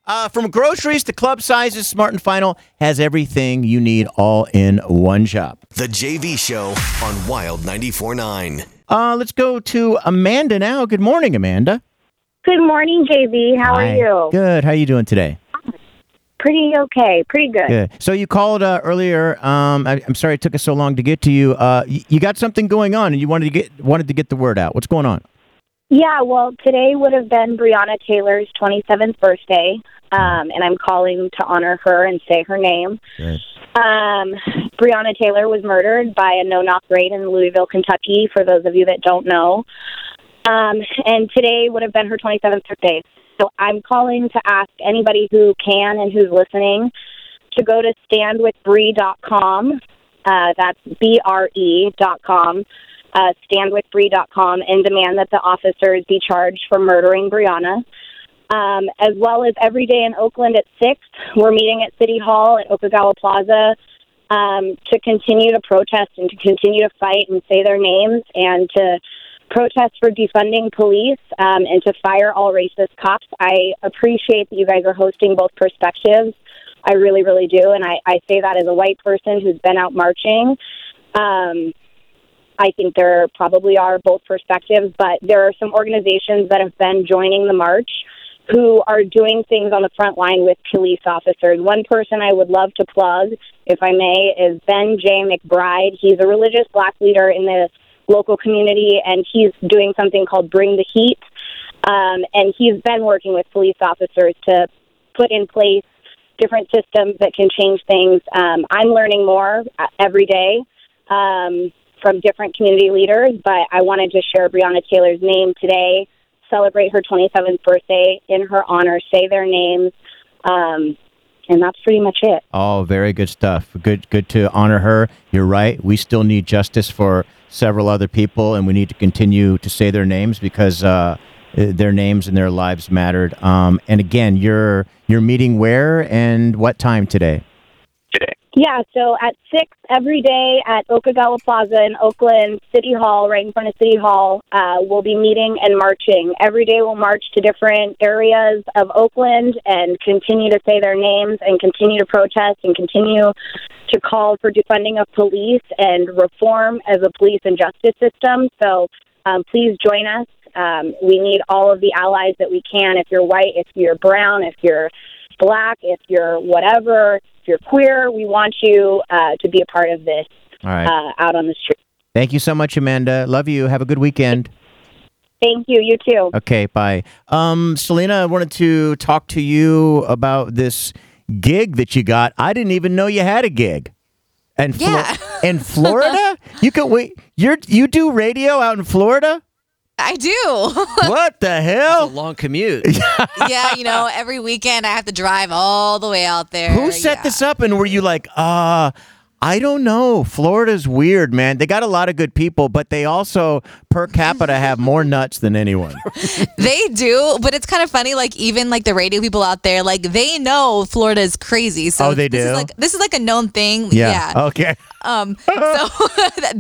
uh, from groceries to club sizes, Smart and Final has everything you need all in one shop. The JV Show on Wild 94.9. Uh, let's go to Amanda now. Good morning, Amanda. Good morning, JV. How Hi. are you? Good. How are you doing today? Pretty okay. Pretty good. Good. So you called uh, earlier. Um, I, I'm sorry it took us so long to get to you. Uh, y- you got something going on, and you wanted to get wanted to get the word out. What's going on? Yeah, well, today would have been Breonna Taylor's 27th birthday, um, and I'm calling to honor her and say her name. Um, Breonna Taylor was murdered by a no-knock raid in Louisville, Kentucky. For those of you that don't know, um, and today would have been her 27th birthday. So I'm calling to ask anybody who can and who's listening to go to standwithbree.com. Uh, that's B R E dot com. Uh, standwithbree.com and demand that the officers be charged for murdering Breonna. Um, as well as every day in Oakland at 6, we're meeting at City Hall at Okagawa Plaza um, to continue to protest and to continue to fight and say their names and to protest for defunding police um, and to fire all racist cops. I appreciate that you guys are hosting both perspectives. I really, really do. And I, I say that as a white person who's been out marching. Um, I think there probably are both perspectives, but there are some organizations that have been joining the march who are doing things on the front line with police officers. One person I would love to plug, if I may, is Ben J. McBride. He's a religious black leader in the local community, and he's doing something called Bring the Heat. Um, and he's been working with police officers to put in place different systems that can change things. Um, I'm learning more uh, every day um, from different community leaders, but I wanted to share Breonna Taylor's name today, celebrate her 27th birthday in her honor, say their names, um, and that's pretty much it. Oh, very good stuff. Good, good to honor her. You're right. We still need justice for several other people, and we need to continue to say their names because uh, their names and their lives mattered. Um, and again, you're you're meeting where and what time today? Yeah, so at 6 every day at Okagawa Plaza in Oakland, City Hall, right in front of City Hall, uh, we'll be meeting and marching. Every day we'll march to different areas of Oakland and continue to say their names and continue to protest and continue to call for defunding of police and reform as a police and justice system. So um, please join us. Um, we need all of the allies that we can. If you're white, if you're brown, if you're black, if you're whatever, if you're queer, we want you uh, to be a part of this All right. uh, out on the street. Thank you so much, Amanda. Love you. Have a good weekend. Thank you. You too. Okay, bye. Um, Selena, I wanted to talk to you about this gig that you got. I didn't even know you had a gig. And Yeah. in Florida, you could wait. You're you do radio out in Florida? I do. What the hell? a long commute. yeah, you know, every weekend I have to drive all the way out there. Who set this up? And were you like, uh, I don't know. Florida's weird, man. They got a lot of good people, but they also per capita have more nuts than anyone. They do, but it's kind of funny. Like even like the radio people out there, like they know Florida is crazy. So Oh, they this do? Is like this is like a known thing. Yeah. Okay. Um. So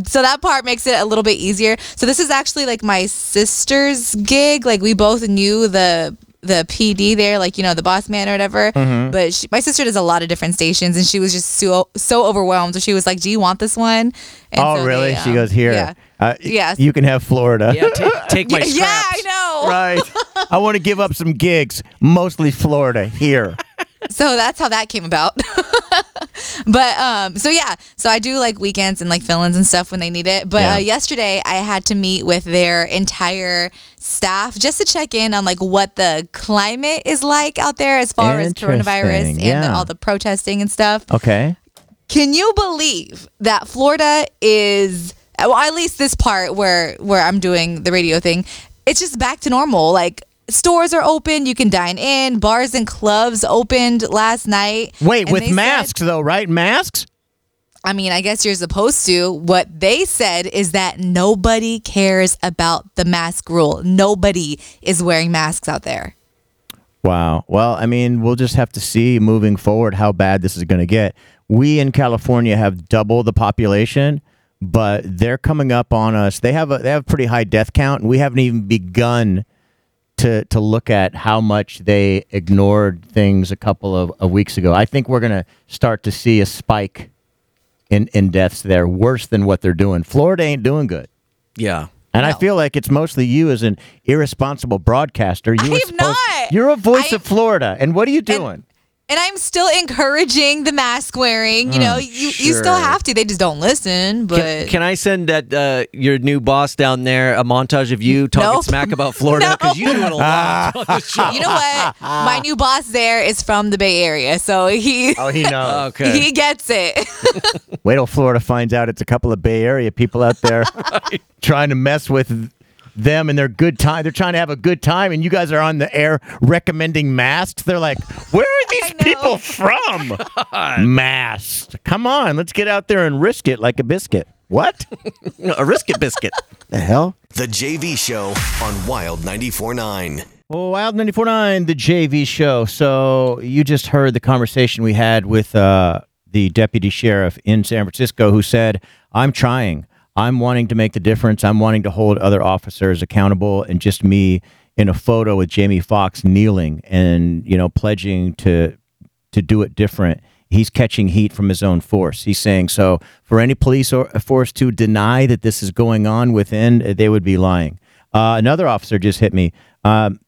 so that part makes it a little bit easier. So this is actually like my sister's gig. Like we both knew the the PD there, like you know the boss man or whatever. Mhm. But she, my sister does a lot of different stations, and she was just so so overwhelmed. So she was like, "Do you want this one?" And oh, so really? they, she um, goes here. Yeah. Uh, Yeah. You can have Florida. Yeah, take, take my Yeah, yeah. I know. right. I want to give up some gigs, mostly Florida. Here. So that's how that came about. but um, so yeah, so I do like weekends and like fill-ins and stuff when they need it. But Yeah. uh, yesterday I had to meet with their entire staff just to check in on like what the climate is like out there as far as coronavirus and yeah. all the protesting and stuff. Okay. Can you believe that Florida is well at least this part where where I'm doing the radio thing, it's just back to normal. Like stores are open, you can dine in, bars and clubs opened last night. Wait, with they said- masks though, right? Masks? I mean, I guess you're supposed to. What they said is that nobody cares about the mask rule. Nobody is wearing masks out there. Wow. Well, I mean, we'll just have to see moving forward how bad this is going to get. We in California have double the population, but they're coming up on us. They have a they have a pretty high death count, and we haven't even begun to to look at how much they ignored things a couple of, of weeks ago. I think we're going to start to see a spike in in deaths there, worse than what they're doing. Florida ain't doing good. Yeah. And I feel like it's mostly you as an irresponsible broadcaster. You I'm supposed- not. You're a voice of Florida. And what are you doing? And I'm still encouraging the mask wearing. You Mm, know, you, you still have to. They just don't listen. But Can, can I send that uh, your new boss down there a montage of you talking Nope. smack about Florida because you do it a lot on show. you know what? My new boss there is from the Bay Area, so he Oh, he knows. Okay. he gets it. Wait till Florida finds out it's a couple of Bay Area people out there trying to mess with them and their good time. They're trying to have a good time, and you guys are on the air recommending masks. They're like, where are these people from? masks. Come on, let's get out there and risk it like a biscuit. What? a risk it biscuit. the hell? The JV Show on Wild 94.9. Well, Wild 94.9, the JV show. So you just heard the conversation we had with uh, the deputy sheriff in San Francisco who said, I'm trying. I'm wanting to make the difference. I'm wanting to hold other officers accountable and just me in a photo with Jamie Foxx kneeling and, you know, pledging to to do it different. He's catching heat from his own force. He's saying so for any police or force to deny that this is going on within, uh, they would be lying. Uh, another officer just hit me. Um,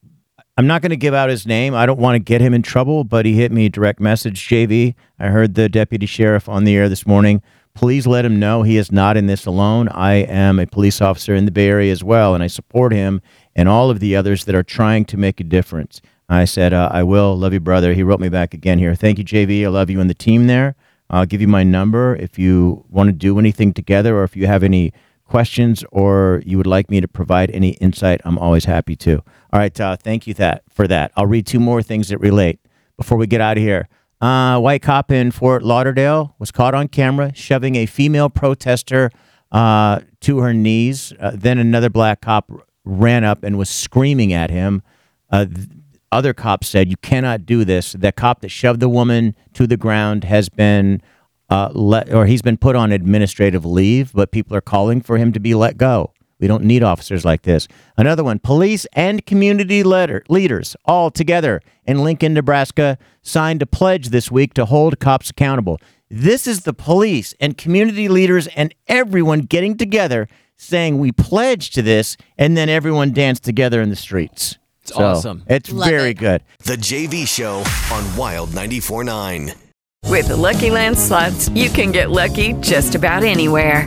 I'm not going to give out his name. I don't want to get him in trouble, but he hit me direct message, JV. I heard the deputy sheriff on the air this morning. Please let him know he is not in this alone. I am a police officer in the Bay Area as well, and I support him and all of the others that are trying to make a difference. I said, uh, I will. Love you, brother. He wrote me back again here. Thank you, JV. I love you and the team there. I'll give you my number if you want to do anything together or if you have any questions or you would like me to provide any insight. I'm always happy to. All right. Uh, thank you that for that. I'll read two more things that relate before we get out of here. Uh, white cop in Fort Lauderdale was caught on camera shoving a female protester uh, to her knees. Uh, then another black cop ran up and was screaming at him. Uh, other cops said, "You cannot do this." The cop that shoved the woman to the ground has been uh, let, or he's been put on administrative leave, but people are calling for him to be let go. We don't need officers like this. Another one: police and community leader, leaders all together in Lincoln, Nebraska, signed a pledge this week to hold cops accountable. This is the police and community leaders and everyone getting together saying we pledge to this, and then everyone danced together in the streets. It's awesome. It's Love very it. good. The JV Show on Wild 94.9. With the Lucky Land slots, you can get lucky just about anywhere.